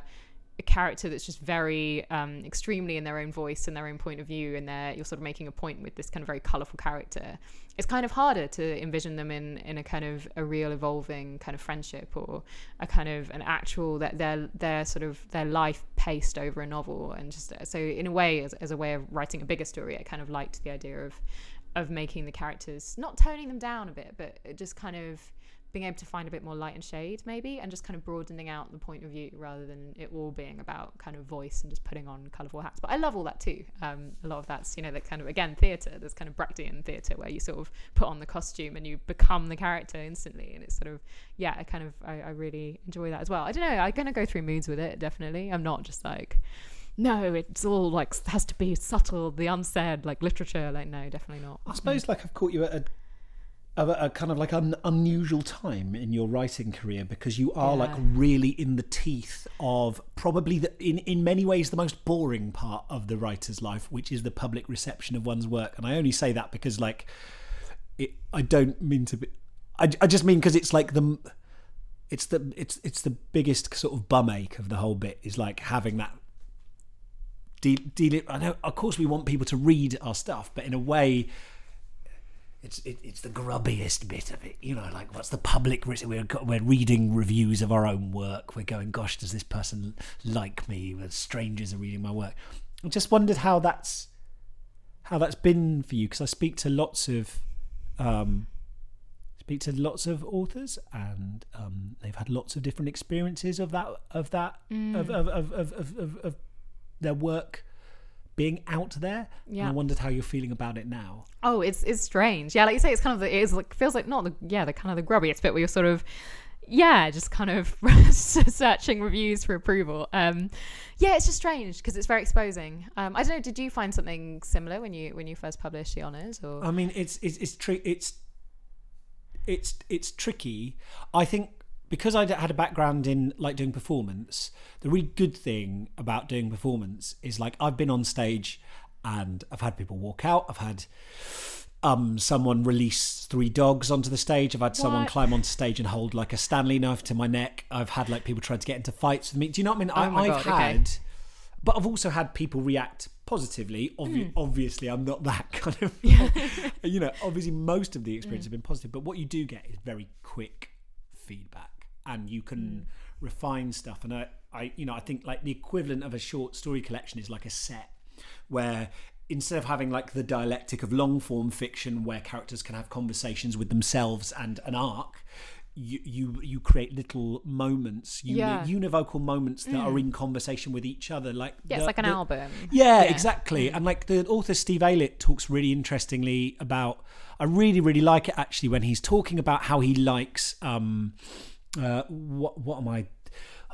a character that's just very um, extremely in their own voice and their own point of view and they're you're sort of making a point with this kind of very colorful character it's kind of harder to envision them in in a kind of a real evolving kind of friendship or a kind of an actual that their their sort of their life paced over a novel. And just so in a way as, as a way of writing a bigger story i kind of liked the idea of of making the characters not toning them down a bit but just kind of being able to find a bit more light and shade maybe and just kind of broadening out the point of view rather than it all being about kind of voice and just putting on colorful hats. But i love all that too. Um, a lot of that's you know that kind of again theater there's kind of brechtian theater where you sort of put on the costume and you become the character instantly and it's sort of yeah i kind of i, I really enjoy that as well. I don't know i kind gonna go through moods with it definitely. I'm not just like no it's all like has to be subtle the unsaid like literature like no definitely not. I suppose like I've caught you at a of a, a kind of like an unusual time in your writing career because you are like really in the teeth of probably the, in in many ways the most boring part of the writer's life, which is the public reception of one's work. And I only say that because like it, I don't mean to be. I, I just mean because it's like the it's the it's it's the biggest sort of bum ache of the whole bit is like having that deal, deal I know of course we want people to read our stuff but in a way it's it, it's the grubbiest bit of it you know like what's the public we're we're reading reviews of our own work. We're going gosh does this person like me? When strangers are reading my work. I just wondered how that's how that's been for you because I speak to lots of um speak to lots of authors and um, they've had lots of different experiences of that of that of, of, of, of, of, of, of their work being out there and I wondered how you're feeling about it now Oh, it's it's strange. Yeah, like you say, it's kind of the, it is like feels like not the yeah the kind of the grubbiest bit where you're sort of yeah just kind of searching reviews for approval. Um, yeah, it's just strange because it's very exposing. Um, I don't know. Did you find something similar when you when you first published the honors or? I mean, it's it's it's tri- it's it's it's tricky. I think because I had a background in like doing performance, the really good thing about doing performance is like I've been on stage and I've had people walk out. I've had um someone release three dogs onto the stage. I've had someone climb onto stage and hold like a Stanley knife to my neck. I've had like people try to get into fights with me. Do you know what I mean? Oh I, I've God, okay. had but I've also had people react positively. Obvi- Hmm. Obviously, I'm not that kind of. you know, obviously, most of the experience have been positive, but what you do get is very quick feedback, and you can refine stuff. And I, I, you know, I think like the equivalent of a short story collection is like a set where instead of having like the dialectic of long form fiction where characters can have conversations with themselves and an arc you you, you create little moments uni- Yeah. univocal moments that are in conversation with each other like yeah, it's like an the- album. yeah, Yeah. Mm. exactly. And like the author Steve Aylett talks really interestingly about. I really, really like it actually when he's talking about how he likes. Um, uh, what what am I?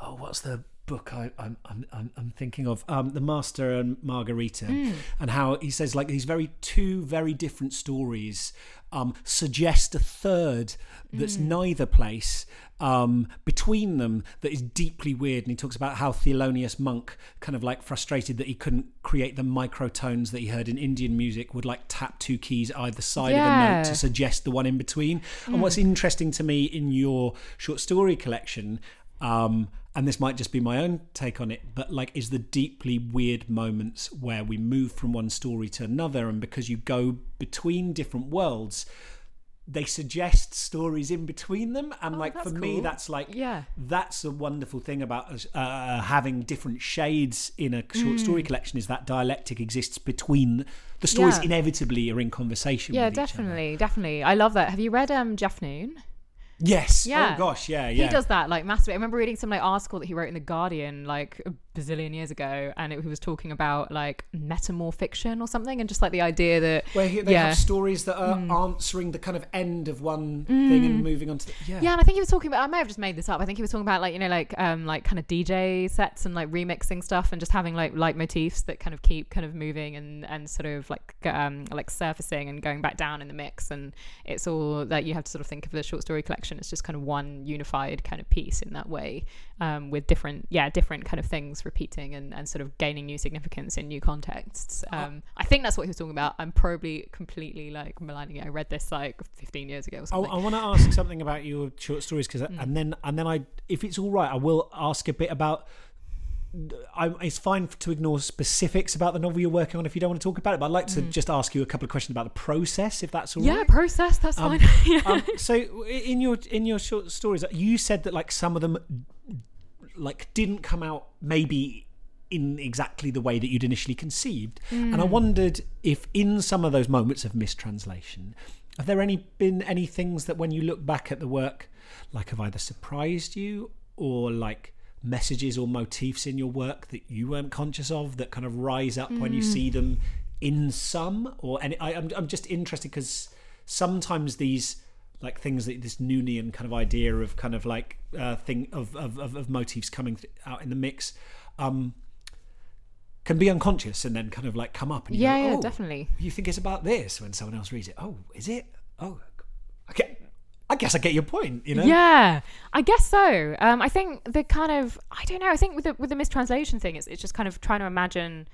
Oh, what's the book I, I'm, I'm I'm I'm thinking of um, the Master and Margarita, Mm. and how he says like these very two very different stories um, suggest a third that's Mm. neither place um, between them that is deeply weird. And he talks about how Thelonious Monk, kind of like frustrated that he couldn't create the microtones that he heard in Indian music, would like tap two keys either side of a note to suggest the one in between. And what's interesting to me in your short story collection, um, and this might just be my own take on it, but like is the deeply weird moments where we move from one story to another, and because you go between different worlds, they suggest stories in between them, and like for that's me, that's like Yeah. that's a wonderful thing about uh, having different shades in a short story collection is that dialectic exists between the stories Yeah. inevitably are in conversation Yeah, with each other. definitely, definitely. I love that. Have you read um Jeff Noon? yes Yeah. oh gosh yeah yeah He does that like massively. I remember reading some like article that he wrote in the Guardian like bazillion years ago, and it, he was talking about like metamorphiction or something, and just like the idea that where he, they yeah. Mm. have stories that are answering the kind of end of one thing and moving on to the, yeah Yeah, and I think he was talking about. I may have just made this up. I think he was talking about like you know like um like kind of DJ sets and like remixing stuff and just having like like motifs that kind of keep kind of moving and and sort of like um like surfacing and going back down in the mix. And it's all that you have to sort of think of the short story collection It's just kind of one unified kind of piece in that way, um with different yeah different kind of things repeating and and sort of gaining new significance in new contexts. Um, I think that's what he was talking about. I'm probably completely like maligning it. I read this like 15 years ago or I, something. I want to ask something about your short stories because, Mm. and then and then I, if it's all right, I will ask a bit about. I, it's fine to ignore specifics about the novel you're working on if you don't want to talk about it. But I'd like to just ask you a couple of questions about the process, if that's all right. Mm. yeah, process. That's Um, fine. yeah. um, so in your in your short stories, you said that like some of them like didn't come out maybe in exactly the way that you'd initially conceived, and I Mm. wondered if in some of those moments of mistranslation, have there any been any things that when you look back at the work, like have either surprised you or like messages or motifs in your work that you weren't conscious of that kind of rise up when you Mm. see them in some or any I, I'm, I'm just interested because sometimes these like things that this Noonian kind of idea of kind of like uh, thing of, of, of, of motifs coming th- out in the mix um, can be unconscious and then kind of like come up and Yeah, go, yeah, "Oh, definitely. you think it's about this when someone else reads it oh is it oh okay I guess I get your point you know Yeah, I guess so. Um, I think the kind of I don't know. I think with the with the mistranslation thing, it's it's just kind of trying to imagine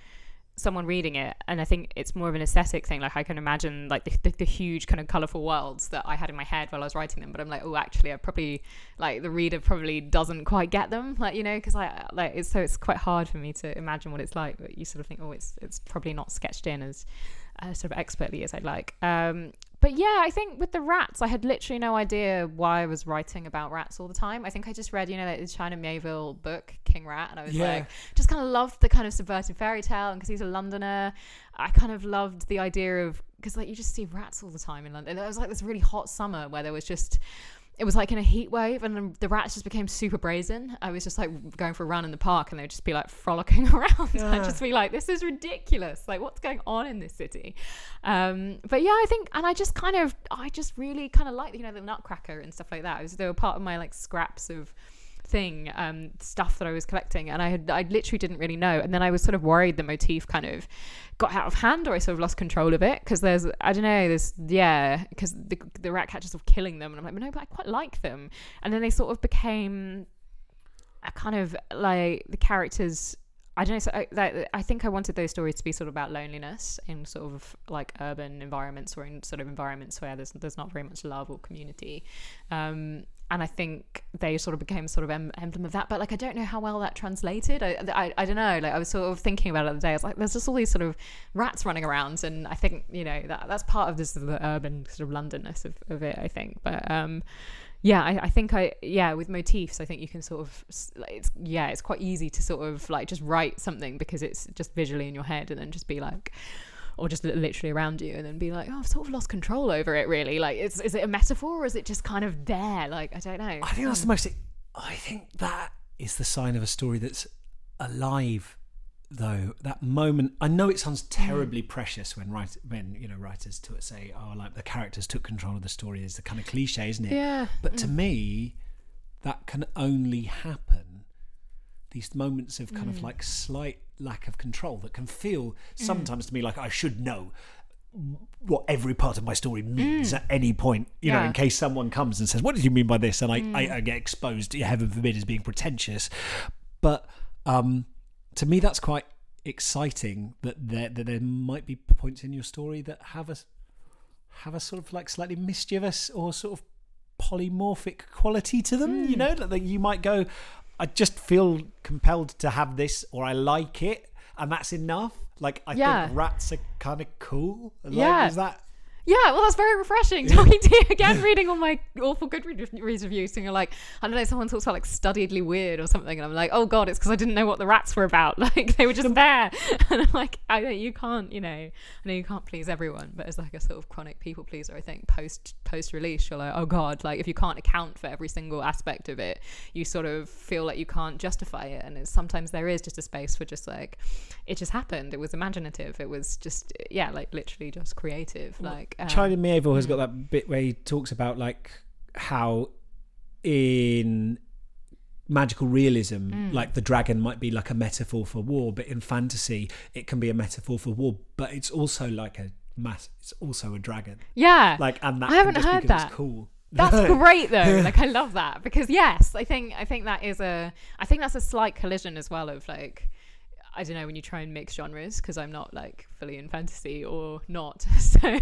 someone reading it, and I think it's more of an aesthetic thing. Like I can imagine like the, the, the huge kind of colorful worlds that I had in my head while I was writing them, but I'm like, oh, actually, I probably like the reader probably doesn't quite get them, like you know, because I like it's so it's quite hard for me to imagine what it's like. But you sort of think, oh, it's it's probably not sketched in as uh, sort of expertly as I'd like. Um, but yeah, I think with the rats, I had literally no idea why I was writing about rats all the time. I think I just read, you know, like the China Miéville book, King Rat, and I was Yeah. like, just kind of loved the kind of subverted fairy tale. And because he's a Londoner, I kind of loved the idea of, because like you just see rats all the time in London. It was like this really hot summer where there was just, it was like in a heat wave and the rats just became super brazen. I was just like going for a run in the park and they would just be like frolicking around. I'd just be like, this is ridiculous. Like, what's going on in this city? Um, but yeah, I think, and I just kind of, I just really kind of like, you know, the Nutcracker and stuff like that. It was, they were part of my like scraps of thing um stuff that i was collecting and i had i literally didn't really know and then i was sort of worried the motif kind of got out of hand or i sort of lost control of it because there's i don't know this yeah because the, the rat catchers were killing them and i'm like no but i quite like them and then they sort of became a kind of like the characters I don't know. So I, that, I think I wanted those stories to be sort of about loneliness in sort of like urban environments or in sort of environments where there's there's not very much love or community. Um, and I think they sort of became sort of em- emblem of that. But like, I don't know how well that translated. I, I, I don't know. Like, I was sort of thinking about it the other day. I was like, there's just all these sort of rats running around, and I think you know that that's part of this the urban sort of Londonness of, of it. I think, but um, yeah I, I think i yeah with motifs i think you can sort of it's yeah it's quite easy to sort of like just write something because it's just visually in your head and then just be like or just literally around you and then be like oh i've sort of lost control over it really like is, is it a metaphor or is it just kind of there like i don't know I think that's the um, most. I think that is the sign of a story that's alive, though. That moment. I know it sounds mm. terribly precious when write when you know writers to say, "Oh, like the characters took control of the story." Is the kind of cliche, isn't it? yeah But to mm. me, that can only happen these moments of kind of Mm. like slight lack of control that can feel sometimes to me like I should know what every part of my story means at any point, you know, Mm. Yeah. Mm. in case someone comes and says, What did you mean by this? And I, I, I get exposed, heaven forbid, as being pretentious. But um, to me, that's quite exciting that there, that there might be points in your story that have a, have a sort of like slightly mischievous or sort of polymorphic quality to them, Hmm. you know, that, that you might go, I just feel compelled to have this or I like it and that's enough. Like, I Yeah. think rats are kind of cool. Like, Yeah. Is that. Yeah, well, that's very refreshing. Talking to you again, reading all my awful Goodreads reviews, and you're like, I don't know, someone talks about like studiedly weird or something, and I'm like, oh god, it's because I didn't know what the rats were about. Like they were just there, and I'm like, I know you can't, you know, I know you can't please everyone, but as like a sort of chronic people pleaser, I think post post release, you're like, oh god, like if you can't account for every single aspect of it, you sort of feel like you can't justify it, and it's, sometimes there is just a space for just like, it just happened. It was imaginative. It was just yeah, like literally just creative. Like um, Charlie Miéville has got that bit where he talks about like how in magical realism, Mm. like the dragon might be like a metaphor for war, but in fantasy it can be a metaphor for war, but it's also like a mass. It's also a dragon. yeah, Like and that I haven't can just be heard that. cool. That's great though. Like I love that because yes, I think I think that is a I think that's a slight collision as well of like I don't know when you try and mix genres because I'm not like fully in fantasy or not. So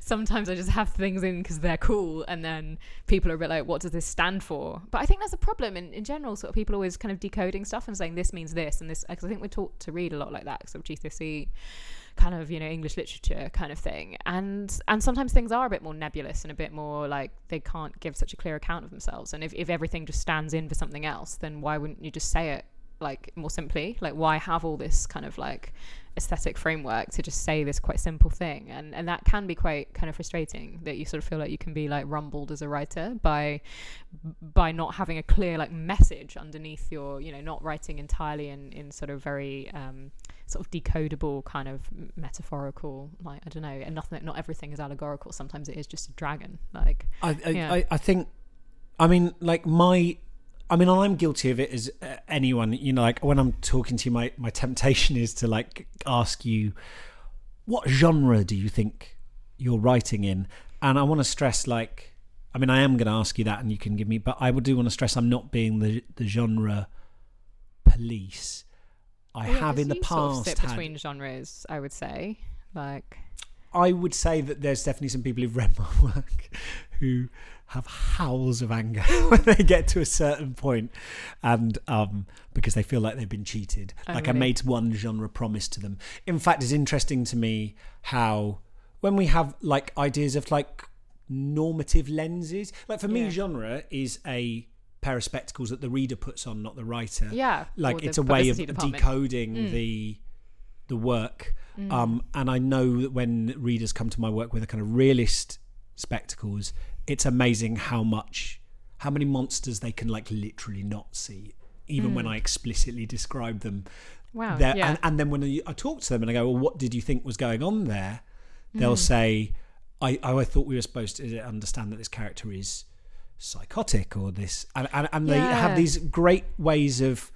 sometimes I just have things in because they're cool and then people are a bit like what does this stand for? But I think that's a problem in, in general sort of people always kind of decoding stuff and saying this means this and this because I think we're taught to read a lot like that sort of GCSE kind of you know english literature kind of thing and and sometimes things are a bit more nebulous and a bit more like they can't give such a clear account of themselves and if, if everything just stands in for something else then why wouldn't you just say it like more simply like why have all this kind of like aesthetic framework to just say this quite simple thing and and that can be quite kind of frustrating that you sort of feel like you can be like rumbled as a writer by by not having a clear like message underneath your you know not writing entirely in in sort of very um sort of decodable kind of metaphorical like i don't know and nothing not everything is allegorical sometimes it is just a dragon like I I, Yeah. I I think, I mean, like my, I mean, I'm guilty of it as uh, anyone. You know, like when I'm talking to you, my my temptation is to like ask you, what genre do you think you're writing in? And I want to stress, like, I mean, I am going to ask you that, and you can give me, but I would do want to stress, I'm not being the the genre police. I Well, have in the you sort of past had between genres i would say like I would say that there's definitely some people who've read my work who have howls of anger when they get to a certain point and um, because they feel like they've been cheated. Oh, like I made one genre promise to them. In fact, it's interesting to me how when we have like ideas of like normative lenses, like for me, Yeah. genre is a pair of spectacles that the reader puts on, not the writer yeah like it's a way of department. decoding Mm. the the work um and i know that when readers come to my work with a kind of realist spectacles it's amazing how much how many monsters they can like literally not see even when i explicitly describe them wow Mm. yeah and, and then when I, I talk to them and i go well what did you think was going on there Mm. they'll say I, oh, I thought we were supposed to understand that this character is psychotic or this and, and, and they Yeah. have these great ways of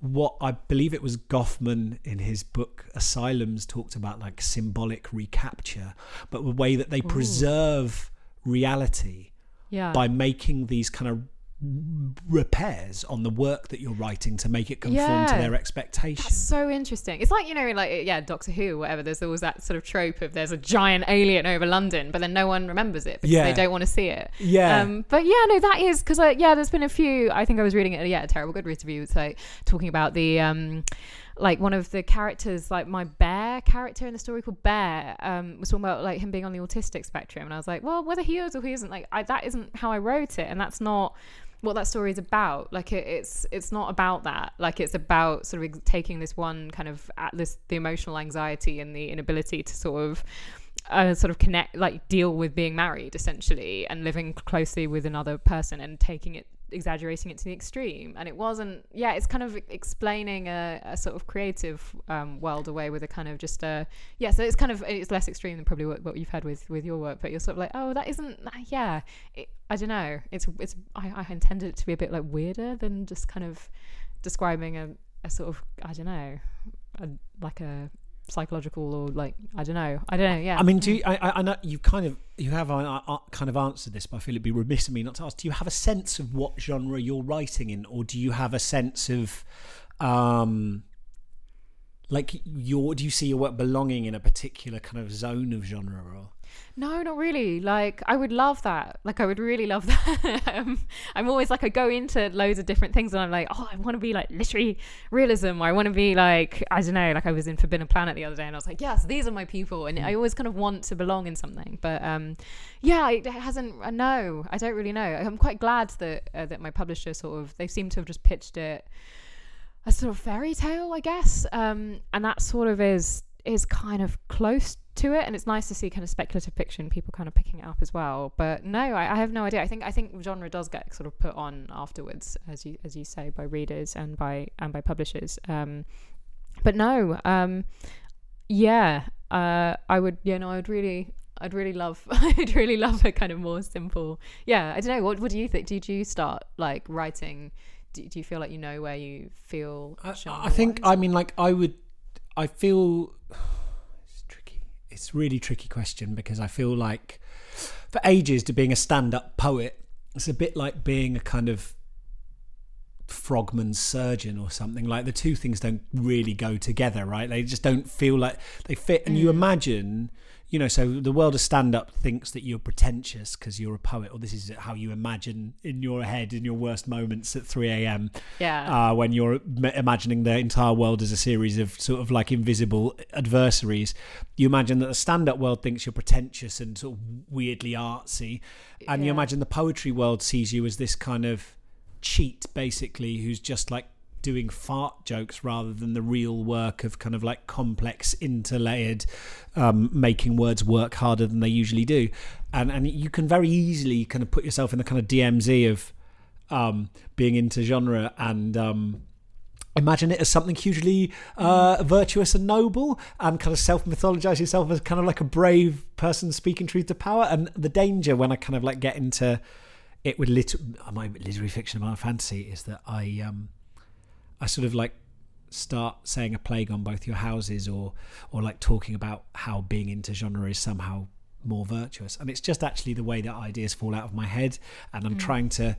what I believe it was Goffman in his book Asylums talked about like symbolic recapture, but the way that they preserve reality yeah by making these kind of repairs on the work that you're writing to make it conform to their expectations. That's so interesting. It's like you know, like yeah, Doctor Who, or whatever. There's always that sort of trope of there's a giant alien over London, but then no one remembers it because Yeah. they don't want to see it. Yeah. Um, but yeah, no, that is because uh, yeah, there's been a few. I think I was reading it. Yeah, a terrible good review. It's like talking about the um, like one of the characters, like my bear character in the story called Bear, um, was talking about like him being on the autistic spectrum, and I was like, well, whether he is or he isn't, like I, that isn't how I wrote it, and that's not what that story is about. Like it, it's it's not about that. Like it's about sort of taking this one kind of at this the emotional anxiety and the inability to sort of uh, sort of connect like deal with being married essentially and living closely with another person and taking it exaggerating it to the extreme. And it wasn't yeah it's kind of explaining a, a sort of creative um, world away with a kind of just a yeah so it's kind of it's less extreme than probably what, what you've had with with your work but you're sort of like oh that isn't yeah it, i don't know. It's it's I, I intended it to be a bit like weirder than just kind of describing a, a sort of I don't know, a, like a psychological or like I don't know, I don't know. Yeah. I mean, do you, I, I- I know you kind of you have uh, uh, kind of answered this, but I feel it'd be remiss of me not to ask. Do you have a sense of what genre you're writing in, or do you have a sense of, um, like your do you see your work belonging in a particular kind of zone of genre? Or No, not really. Like, I would love that. Like, I would really love that. um, I'm always like, I go into loads of different things and I'm like, oh, I want to be like literary realism. Or I want to be like, I don't know, like I was in Forbidden Planet the other day and I was like, yes, these are my people. And I always kind of want to belong in something. But um, yeah, it hasn't, uh, no, I don't really know. I'm quite glad that, uh, that my publisher sort of, they seem to have just pitched it a sort of fairy tale, I guess. Um, and that sort of is is kind of close to it, and it's nice to see kind of speculative fiction people kind of picking it up as well. But no, I, I have no idea. I think I think genre does get sort of put on afterwards, as you as you say, by readers and by and by publishers. Um, but no, um, yeah, uh, I would, you know, I'd really. I'd really love, I'd really love a kind of more simple. Yeah, I don't know. What What do you think? Did you start like writing do, do you feel like you know where you feel I, I think I mean like I would I feel it's tricky. It's a really tricky question because I feel like for ages to being a stand-up poet, it's a bit like being a kind of frogman surgeon or something. Like the two things don't really go together, right? They just don't feel like they fit. And you mm. imagine, you know, so the world of stand-up thinks that you're pretentious because you're a poet, or this is how you imagine in your head in your worst moments at 3 a.m yeah uh, when you're imagining the entire world as a series of sort of like invisible adversaries. You imagine that the stand up world thinks you're pretentious and sort of weirdly artsy. And you imagine the poetry world sees you as this kind of cheat, basically, who's just like doing fart jokes rather than the real work of kind of like complex interlayered um, making words work harder than they usually do. And and you can very easily kind of put yourself in the kind of DMZ of um, being into genre and um, imagine it as something hugely uh, virtuous and noble and kind of self mythologize yourself as kind of like a brave person speaking truth to power. And the danger when I kind of like get into it with lit- my literary fiction of my fantasy is that I um I sort of like start saying a plague on both your houses or or like talking about how being into genre is somehow more virtuous. And it's just actually the way that ideas fall out of my head. And I'm trying to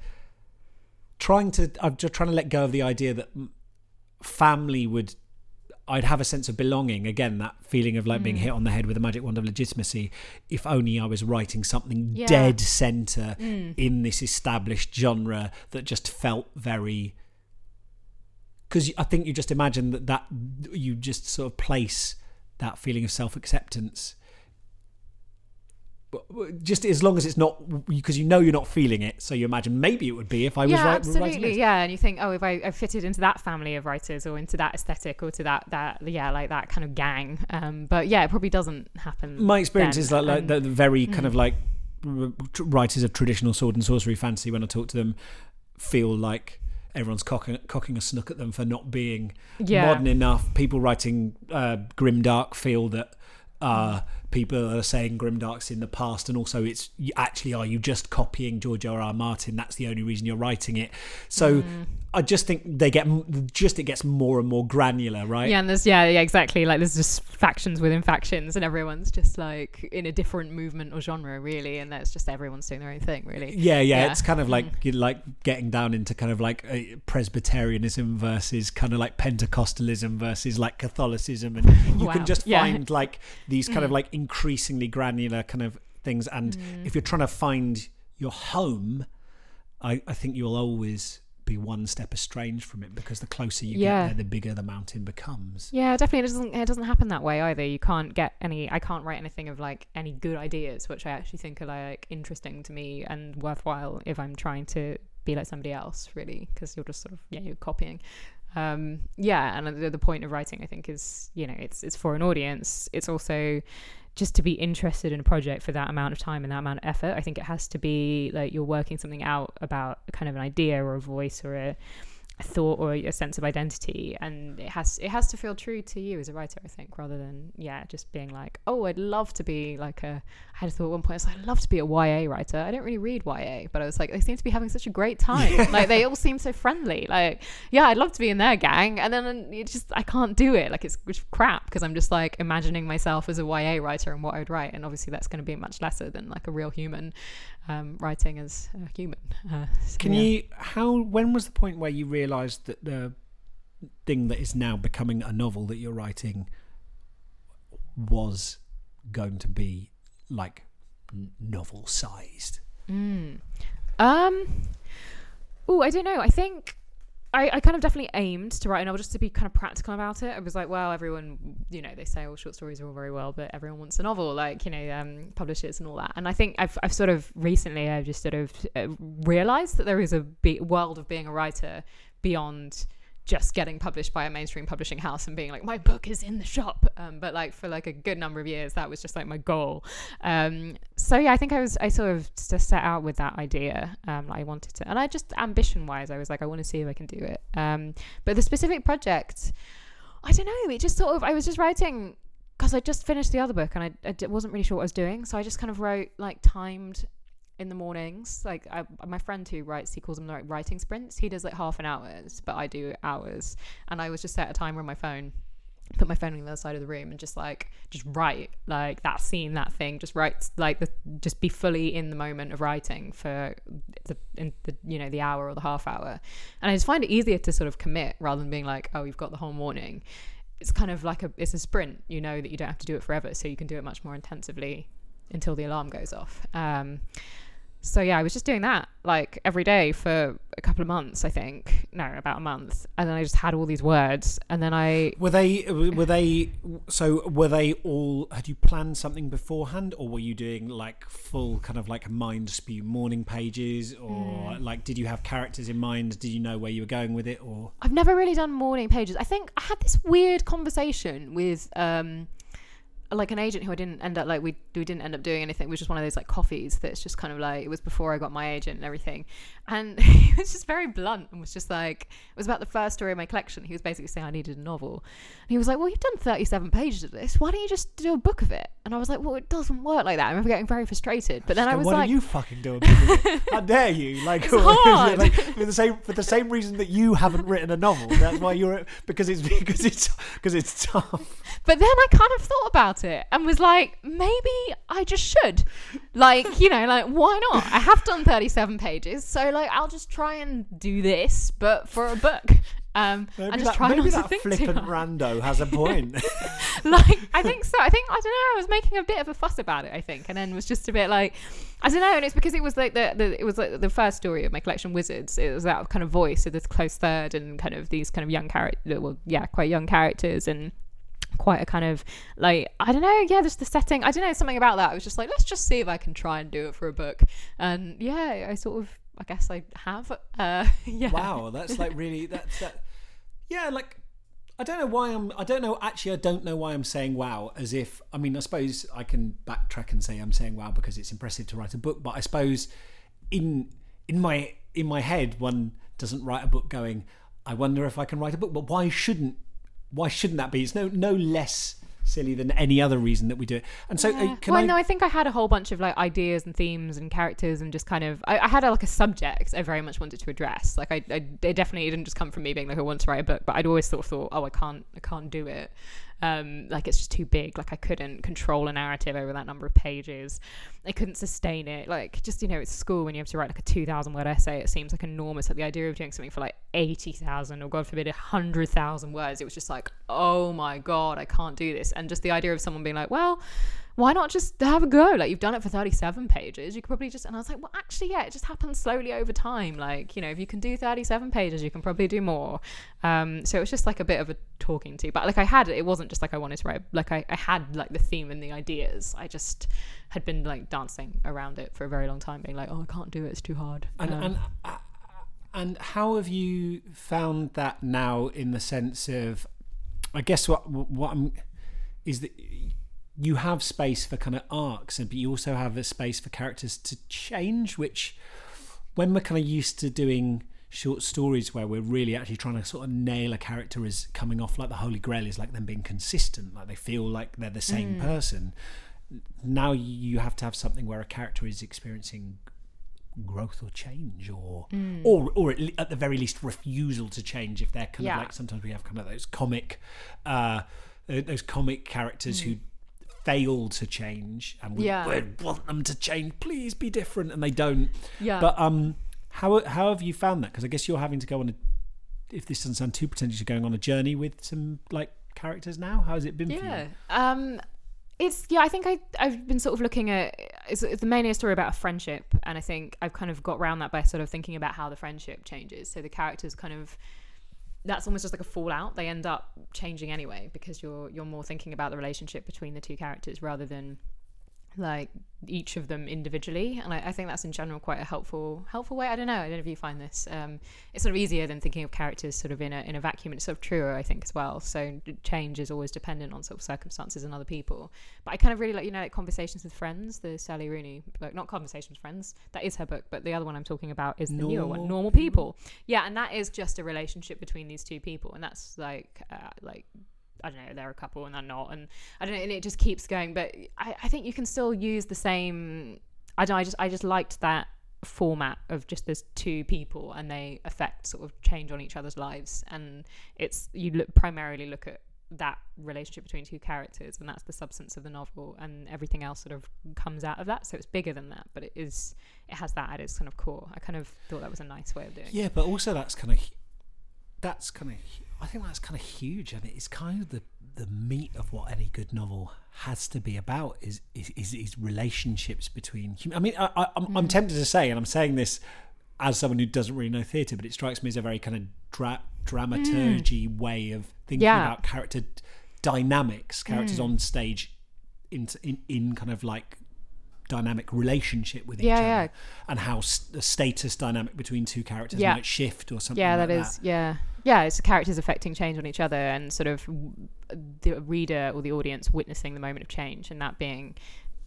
trying to I'm just trying to let go of the idea that mm, family would I'd have a sense of belonging. Again that feeling of like being hit on the head with a magic wand of legitimacy. If only I was writing something Yeah. dead center in this established genre that just felt very because I think you just imagine that that you just sort of place that feeling of self-acceptance just as long as it's not because you know you're not feeling it so you imagine maybe it would be if I was yeah, write- writing absolutely. Yeah, and you think, oh, if I, I fitted into that family of writers or into that aesthetic or to that that yeah, like that kind of gang. Um, but yeah, it probably doesn't happen. my experience then. is like, like And- the, the very kind of like writers of traditional sword and sorcery fantasy when I talk to them feel like everyone's cocking, cocking a snook at them for not being Yeah. modern enough people writing uh, grimdark feel that uh, people are saying grimdark's in the past and also it's actually are you just copying george r r martin that's the only reason you're writing it so Mm. i just think they get just it gets more and more granular right Yeah, and there's yeah, yeah, exactly. Like there's just factions within factions, and everyone's just like in a different movement or genre, really, and that's just everyone's doing their own thing, really. Yeah, yeah, Yeah. it's kind of like you like getting down into kind of like uh, Presbyterianism versus kind of like Pentecostalism versus like Catholicism, and you Wow. can just Yeah. find like these kind of like increasingly granular kind of things. And if you're trying to find your home, I, I think you'll always be one step estranged from it because the closer you Yeah. get there, the bigger the mountain becomes. Yeah, definitely. It doesn't. It doesn't happen that way either. You can't get any. I can't write anything of like any good ideas, which I actually think are like interesting to me and worthwhile if I'm trying to be like somebody else, really, because you're just sort of yeah, you're copying. Um, yeah, and the, the point of writing, I think, is you know, it's it's for an audience. It's also just to be interested in a project for that amount of time and that amount of effort. I think it has to be like you're working something out about kind of an idea or a voice or a thought or a sense of identity and it has it has to feel true to you as a writer i think rather than yeah just being like oh i'd love to be like a i had a thought at one point i was like i'd love to be a ya writer. I don't really read ya but i was like they seem to be having such a great time. Like they all seem so friendly. Like yeah i'd love to be in their gang and then it just i can't do it. Like it's, it's crap because i'm just like imagining myself as a ya writer and what i'd write and obviously that's going to be much lesser than like a real human um, writing as a human uh, so, Can yeah. you? How? When was the point where you realised that the thing that is now becoming a novel that you're writing was going to be like novel sized? Mm. Um. Oh, I don't know. I think I, I kind of definitely aimed to write a novel just to be kind of practical about it. I was like, well, everyone, you know, they say all short stories are all very well, but everyone wants a novel, like you know, um, publishers and all that. And I think I've I've sort of recently I've just sort of uh, realized that there is a be- world of being a writer beyond just getting published by a mainstream publishing house and being like my book is in the shop. Um, but like for like a good number of years that was just like my goal. Um, so yeah i think i was i sort of just set out with that idea um, i wanted to and i just ambition wise i was like i want to see if i can do it. Um, but the specific project i don't know it just sort of i was just writing because i just finished the other book and I wasn't really sure what i was doing so i just kind of wrote like timed in the mornings. Like I, my friend who writes, he calls them like writing sprints. He does like half an hours, but I do hours. And I was just set a timer on my phone, put my phone on the other side of the room, and just like just write like that scene, that thing. Just write like the just be fully in the moment of writing for the the you know the hour or the half hour. And I just find it easier to sort of commit rather than being like, oh, you've got the whole morning. It's kind of like a it's a sprint. You know that you don't have to do it forever, so you can do it much more intensively until the alarm goes off. Um, so yeah, I was just doing that like every day for a couple of months, I think. No, about a month, and then I just had all these words, and then I Were they? Were they? So were they all? Had you planned something beforehand, or were you doing like full kind of like mind spew morning pages, or like did you have characters in mind? Did you know where you were going with it, or? I've never really done morning pages. I think I had this weird conversation with um like an agent who I didn't end up like we we didn't end up doing anything. It was just one of those like coffees that's just kind of like it was before I got my agent and everything. And he was just very blunt and was just like it was about the first story in my collection. He was basically saying I needed a novel. And he was like, Well you've done thirty seven pages of this, why don't you just do a book of it? And I was like, Well it doesn't work like that. I remember getting very frustrated. But then I Go, was Why like don't you fucking do it? How dare you? Like, It's hard. like, for the same for the same reason that you haven't written a novel. That's why you're because it's because it's because it's tough. But then I kind of thought about it and was like, maybe I just should. Like, you know, like, why not? I have done 37 pages, so like, I'll just try and do this, but for a book. Um, Maybe and just that, try maybe not that to think flippant rando has a point. like I think so. I think I don't know. I was making a bit of a fuss about it. I think, and then was just a bit like I don't know. And it's because it was like the, the it was like the first story of my collection, Wizards. It was that kind of voice of this close third and kind of these kind of young characters. Well, yeah, quite young characters and quite a kind of like I don't know. Yeah, just the setting. I don't know something about that. I was just like, let's just see if I can try and do it for a book. And yeah, I sort of. I guess I have. Uh, yeah. wow, that's like really that's that. Yeah, like I don't know why I'm. I don't know. Actually, I don't know why I'm saying wow. As if I mean, I suppose I can backtrack and say I'm saying wow because it's impressive to write a book. But I suppose in in my in my head, one doesn't write a book going. I wonder if I can write a book. But why shouldn't why shouldn't that be? It's no no less silly than any other reason that we do it. And so, uh, Yeah. can well, I? no, I think I had a whole bunch of like ideas and themes and characters and just kind of I, I had a, like a subject I very much wanted to address. Like I, I it definitely didn't just come from me being like I want to write a book, but I'd always sort of thought, oh, I can't, I can't do it. Um, like it's just too big. Like I couldn't control a narrative over that number of pages. I couldn't sustain it. Like just you know, it's school when you have to write like a two thousand word essay. It seems like enormous. Like the idea of doing something for like eighty thousand or God forbid a hundred thousand words. It was just like, oh my god, I can't do this. And just the idea of someone being like, well why not just have a go? Like you've done it for 37 pages. You could probably just and I was like, well actually yeah, it just happens slowly over time. Like, you know, if you can do 37 pages, you can probably do more. Um so it was just like a bit of a talking to. But like I had it wasn't just like I wanted to write like I, I had like the theme and the ideas. I just had been like dancing around it for a very long time, being like, Oh, I can't do it, it's too hard. And Um, and uh, and how have you found that now? In the sense of, I guess what what I'm is that you have space for kind of arcs, and but you also have a space for characters to change. Which, when we're kind of used to doing short stories where we're really actually trying to sort of nail a character as coming off like the Holy Grail is like them being consistent, like they feel like they're the same Mm. person. Now you have to have something where a character is experiencing growth or change or Mm. or or at, le- at the very least refusal to change if they're kind Yeah. of like sometimes we have kind of those comic uh uh, those comic characters who fail to change and we. Yeah. we want them to change please be different and they don't Yeah. but um how how have you found that because i guess you're having to go on a if this doesn't sound too pretentious you're going on a journey with some like characters now how has it been for yeah. you Um, it's yeah. I think I I've been sort of looking at it's, it's mainly a story about a friendship, and I think I've kind of got around that by sort of thinking about how the friendship changes. So the characters kind of that's almost just like a fallout. They end up changing anyway because you're you're more thinking about the relationship between the two characters rather than like each of them individually and I, I think that's in general quite a helpful helpful way. I don't know i don't know if you find this um, it's sort of easier than thinking of characters sort of in a, in a vacuum it's sort of truer i think as well. So change is always dependent on sort of circumstances and other people. But i kind of really like you know like conversations with friends the sally rooney book not conversations with friends that is her book but the other one i'm talking about is the newer one Normal normal people. Yeah and that is just a relationship between these two people and that's like uh, like I don't know, they're a couple and they're not, and I don't know, and it just keeps going. But I, I think you can still use the same. I don't. I just I just liked that format of just there's two people and they affect sort of change on each other's lives, and it's you look primarily look at that relationship between two characters, and that's the substance of the novel, and everything else sort of comes out of that. So it's bigger than that, but it is it has that at its kind of core. I kind of thought that was a nice way of doing. it. Yeah, but also that's kind of that's kind of I think that's kind of huge, and it's kind of the the meat of what any good novel has to be about is is is, is relationships between. hum- I mean, I, I, I'm, I'm hmm. tempted to say, and I'm saying this as someone who doesn't really know theatre, but it strikes me as a very kind of dra- dramaturgy hmm. way of thinking Yeah. about character dynamics, characters hmm. on stage in, in in kind of like dynamic relationship with each Yeah, other yeah. and how the status dynamic between two characters Yeah. might shift or something yeah like that is yeah yeah it's characters affecting change on each other and sort of w- the reader or the audience witnessing the moment of change and that being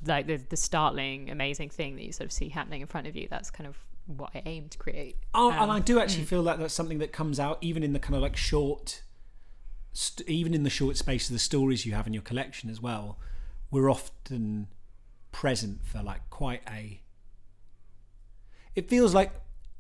like the, the startling amazing thing that you sort of see happening in front of you that's kind of what i aim to create Oh, Um, and I do actually feel that that's something that comes out even in the kind of like short, st- even in the short space of the stories you have in your collection as well. We're often present for like quite a. It feels like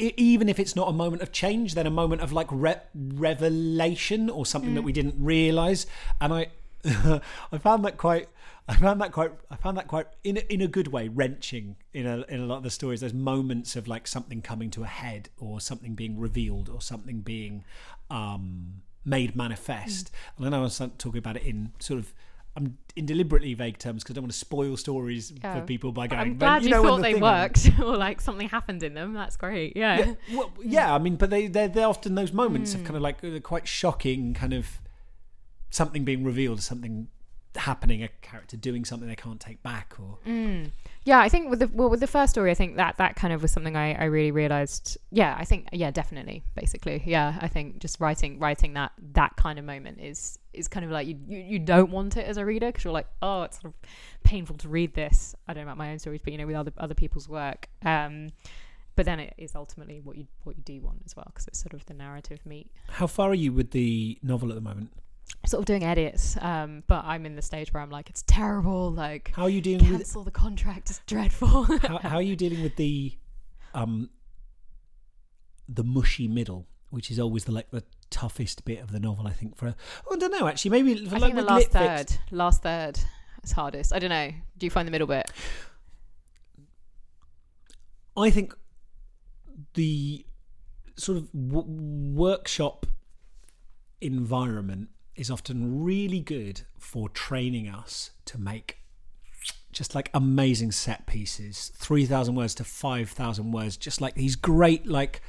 even if it's not a moment of change, then a moment of like re- revelation or something that we didn't realize. And I, I found that quite. I found that quite. I found that quite in a, in a good way wrenching in a in a lot of the stories. There's moments of like something coming to a head, or something being revealed, or something being um, made manifest. And I know I was talking about it in sort of. I'm in deliberately vague terms because I don't want to spoil stories Yeah. for people by going. i'm "But glad you, know thought the they worked or like something happened in them that's great yeah, yeah, well, yeah. I mean, but they they're, they're often those moments of kind of like uh, quite shocking, kind of something being revealed, something happening, a character doing something they can't take back, or yeah i think with the well with the first story i think that that kind of was something i, I really realized. Yeah i think yeah definitely basically. Yeah i think just writing writing that that kind of moment is is kind of like you you, you don't want it as a reader because you're like oh it's sort of painful to read this. I don't know about my own stories but you know with other other people's work um but then it is ultimately what you what you do want as well because it's sort of the narrative meat. How far are you with the novel at the moment? Sort of doing edits um but i'm in the stage where i'm like it's terrible like How are you dealing with cancel the contract it's dreadful how, how are you dealing with the um the mushy middle, which is always the like the toughest bit of the novel, I think. For a, oh, I don't know, actually, maybe for I like think the last third, last third is hardest. I don't know. Do you find the middle bit? I think the sort of w- workshop environment is often really good for training us to make just like amazing set pieces. 3000 words to 5000 words just like these great like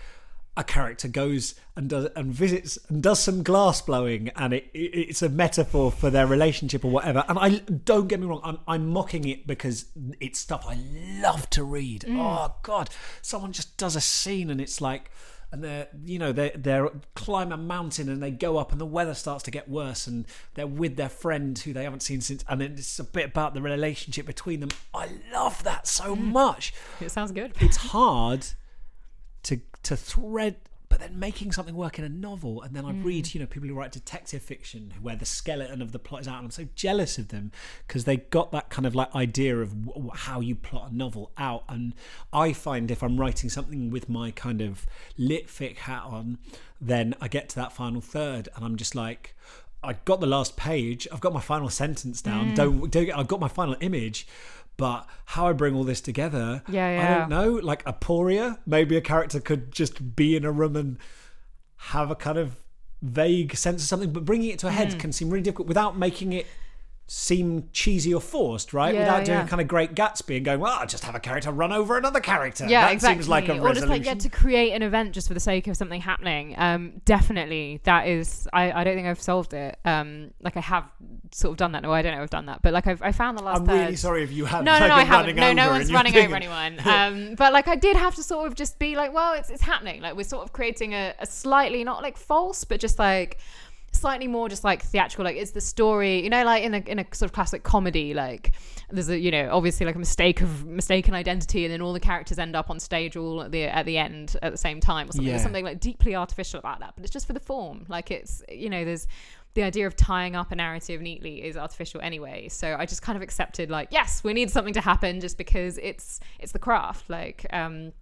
a character goes and does and visits and does some glass blowing and it, it it's a metaphor for their relationship or whatever. And I don't get me wrong I'm, I'm mocking it because it's stuff I love to read. Mm. Oh god. Someone just does a scene and it's like and they're you know they they climb a mountain and they go up and the weather starts to get worse and they're with their friend who they haven't seen since and then it's a bit about the relationship between them. I love that so mm. much. It sounds good. it's hard to to thread but then making something work in a novel, and then I read, hmm. you know, people who write detective fiction where the skeleton of the plot is out, and I'm so jealous of them because they got that kind of like idea of w- how you plot a novel out. And I find if I'm writing something with my kind of lit fic hat on, then I get to that final third, and I'm just like. I got the last page. I've got my final sentence down. Hmm. Don't, don't. I've got my final image, but how I bring all this together, Yeah, I don't know. Like Aporia, maybe a character could just be in a room and have a kind of vague sense of something, but bringing it to a head hmm. can seem really difficult without making it seem cheesy or forced, right? Yeah, without doing yeah. a kind of great Gatsby and going, well, I'll just have a character run over another character. Yeah, that exactly. seems like a or just resolution. like get to create an event just for the sake of something happening. Um, definitely, that is. I, I don't think I've solved it. Um, like I have sort of done that. No, I don't know if I've done that, but like I've I found the last. I'm they're- really sorry if you have No, no, no, I haven't. No, no one's running thinking- over anyone. Um, but like I did have to sort of just be like, well, it's it's happening. Like we're sort of creating a, a slightly not like false, but just like slightly more just like theatrical like it's the story you know like in a in a sort of classic comedy like there's a you know obviously like a mistake of mistaken identity and then all the characters end up on stage all at the at the end at the same time or something. Yeah. there's something like deeply artificial about that but it's just for the form. Like it's you know there's the idea of tying up a narrative neatly is artificial anyway. So i just kind of accepted like yes we need something to happen just because it's it's the craft. Like um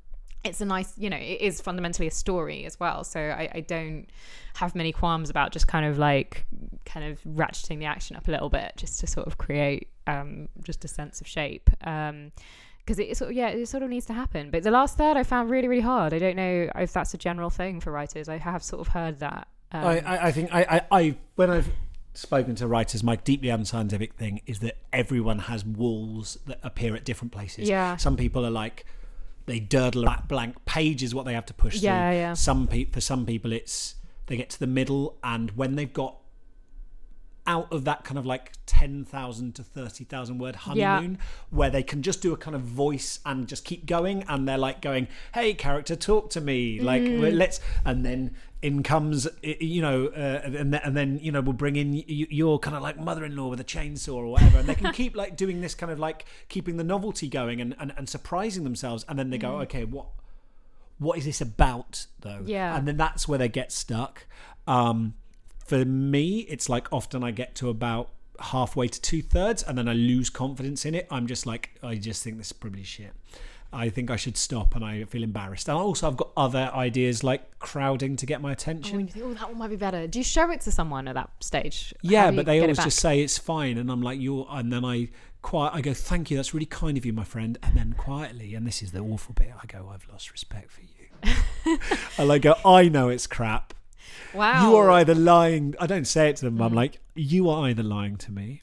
it's a nice you know it is fundamentally a story as well. So I, I don't have many qualms about just kind of like kind of ratcheting the action up a little bit just to sort of create um just a sense of shape. Um because it sort of yeah it sort of needs to happen. But the last third i found really really hard. I don't know if that's a general thing for writers. I have sort of heard that um, I, I, I think I, I, I when I've spoken to writers, my deeply unscientific thing is that everyone has walls that appear at different places. Yeah. Some people are like they durdle that blank page is what they have to push Yeah, through. yeah. Some people for some people it's they get to the middle and when they've got out of that kind of like 10,000 to 30,000 word Yeah. honeymoon where they can just do a kind of voice and just keep going and they're like going hey character talk to me like Mm. let's and then in comes you know uh, and, then, and then you know we'll bring in y- your kind of like mother-in-law with a chainsaw or whatever. And they can keep like doing this kind of like keeping the novelty going and, and, and surprising themselves. And then they go okay what what is this about though? Yeah. and then that's where they get stuck. Um for me it's like often i get to about halfway to two-thirds and then i lose confidence in it. I'm just like i just think this is probably shit i think i should stop and i feel embarrassed. And also i've got other ideas like crowding to get my attention. when you think oh that one might be better. Do you show it to someone at that stage? Yeah but they always just say it's fine and i'm like you're and then i quiet i go thank you that's really kind of you my friend and then quietly and this is the awful bit i go i've lost respect for you. And i go i know it's crap. Wow you are either lying i don't say it to them Mm. i'm like you are either lying to me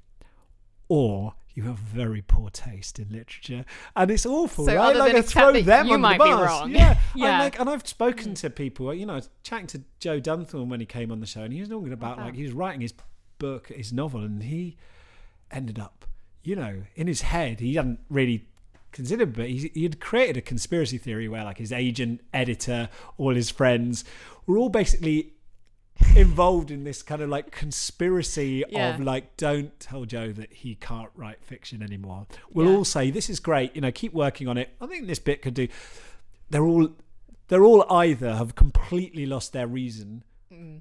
or you have very poor taste in literature and it's awful So right like i throw them you on the bus wrong. yeah, Yeah. Like and i've spoken to people you know I was chatting to joe dunthorne when he came on the show and he was talking about Wow. like he was writing his book his novel and he ended up you know in his head he hadn't really considered but he, he had created a conspiracy theory where like his agent editor all his friends were all basically involved in this kind of like conspiracy Yeah. of like don't tell joe that he can't write fiction anymore we'll Yeah. all say this is great you know keep working on it i think this bit could do they're all they're all either have completely lost their reason Mm.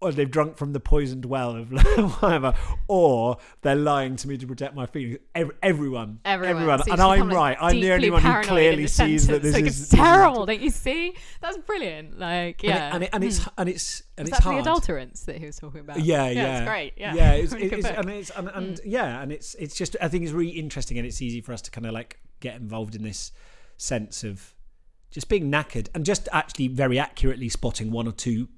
Or they've drunk from the poisoned well of whatever, or they're lying to me to protect my feelings. Ev- everyone, Everyone, So and I'm right. I'm the only one who clearly sees that this like, is it's this is- terrible. Don't you see? That's brilliant. Like, and it- yeah, and, it, and it's Hmm. and it's and Was it's that hard. the adulterants that he was talking about? Yeah, yeah, it's great. Yeah, yeah. It's, it's, and it's and, and yeah, and it's it's just I think it's really interesting, and it's easy for us to kind of like get involved in this sense of just being knackered and just actually very accurately spotting one or two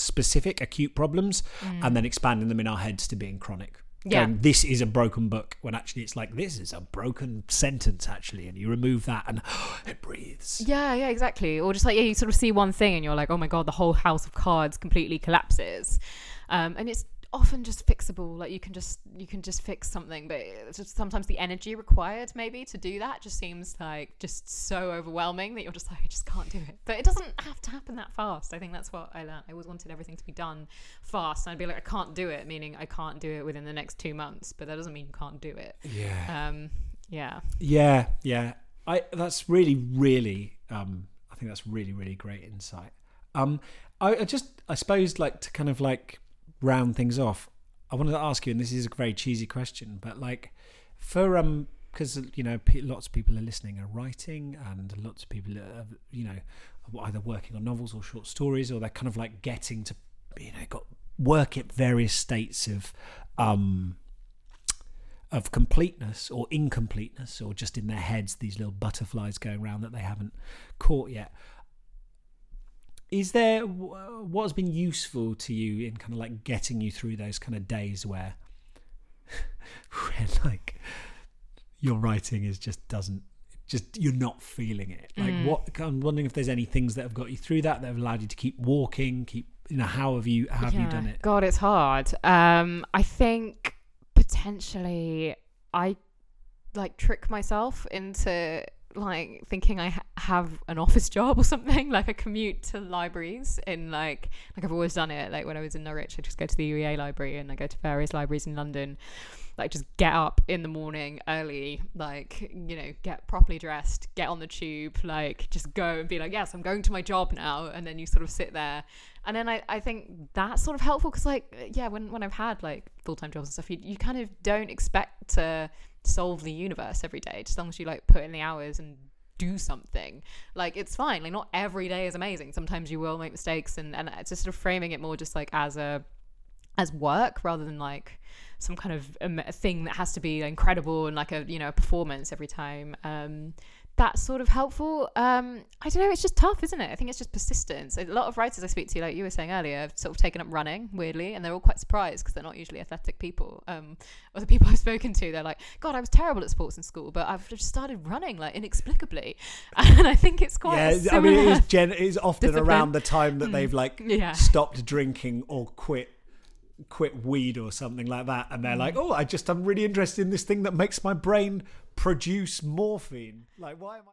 specific acute problems and then expanding them in our heads to being chronic. Yeah. Going, this is a broken book when actually it's like this is a broken sentence actually and you remove that and it breathes Yeah, yeah, exactly. Or just like yeah, you sort of see one thing and you're like, oh my god, the whole house of cards completely collapses, um, and it's often just fixable. Like you can just you can just fix something, but it's just sometimes the energy required maybe to do that just seems like just so overwhelming that you're just like I just can't do it. But it doesn't have to happen that fast. I think that's what I learned. I always wanted everything to be done fast, and I'd be like, I can't do it, meaning I can't do it within the next two months. But that doesn't mean you can't do it. yeah Um, yeah. Yeah, yeah. I that's really, really. Um, I think that's really, really great insight. Um, I, I just, I suppose, like to kind of like round things off. I wanted to ask you, and this is a very cheesy question, but like for um, because you know, lots of people are listening are writing, and lots of people are, you know, either working on novels or short stories, or they're kind of like getting to, you know, got work at various states of um of completeness or incompleteness or just in their heads these little butterflies going around that they haven't caught yet is there what has been useful to you in kind of like getting you through those kind of days where where like your writing is just doesn't just you're not feeling it like Mm. what i'm wondering if there's any things that have got you through that that have allowed you to keep walking keep you know how have you how have you done it God, it's hard. Um, I think potentially I like trick myself into like thinking I ha- have an office job or something. Like I commute to libraries in like like I've always done it. Like when I was in Norwich, I just go to the UEA library and I go to various libraries in London. Like just get up in the morning early, like you know, get properly dressed, get on the tube, like just go and be like, yes, I'm going to my job now, and then you sort of sit there and then I, I think that's sort of helpful because like yeah when, when i've had like full-time jobs and stuff you, you kind of don't expect to solve the universe every day just as long as you like put in the hours and do something like it's fine. Like not every day is amazing. Sometimes you will make mistakes and and it's just sort of framing it more just like as a as work rather than like some kind of um, a thing that has to be incredible and like a you know a performance every time. Um that's sort of helpful um i don't know it's just tough isn't it i think it's just persistence a lot of writers i speak to like you were saying earlier have sort of taken up running weirdly and they're all quite surprised because they're not usually athletic people um or the people i've spoken to they're like god i was terrible at sports in school but i've just started running like inexplicably and i think it's quite yeah i mean it is, gen- it is often discipline. around the time that Mm. they've like yeah stopped drinking or quit quit weed or something like that and they're Mm. like oh i just i'm really interested in this thing that makes my brain produce morphine. Like why am i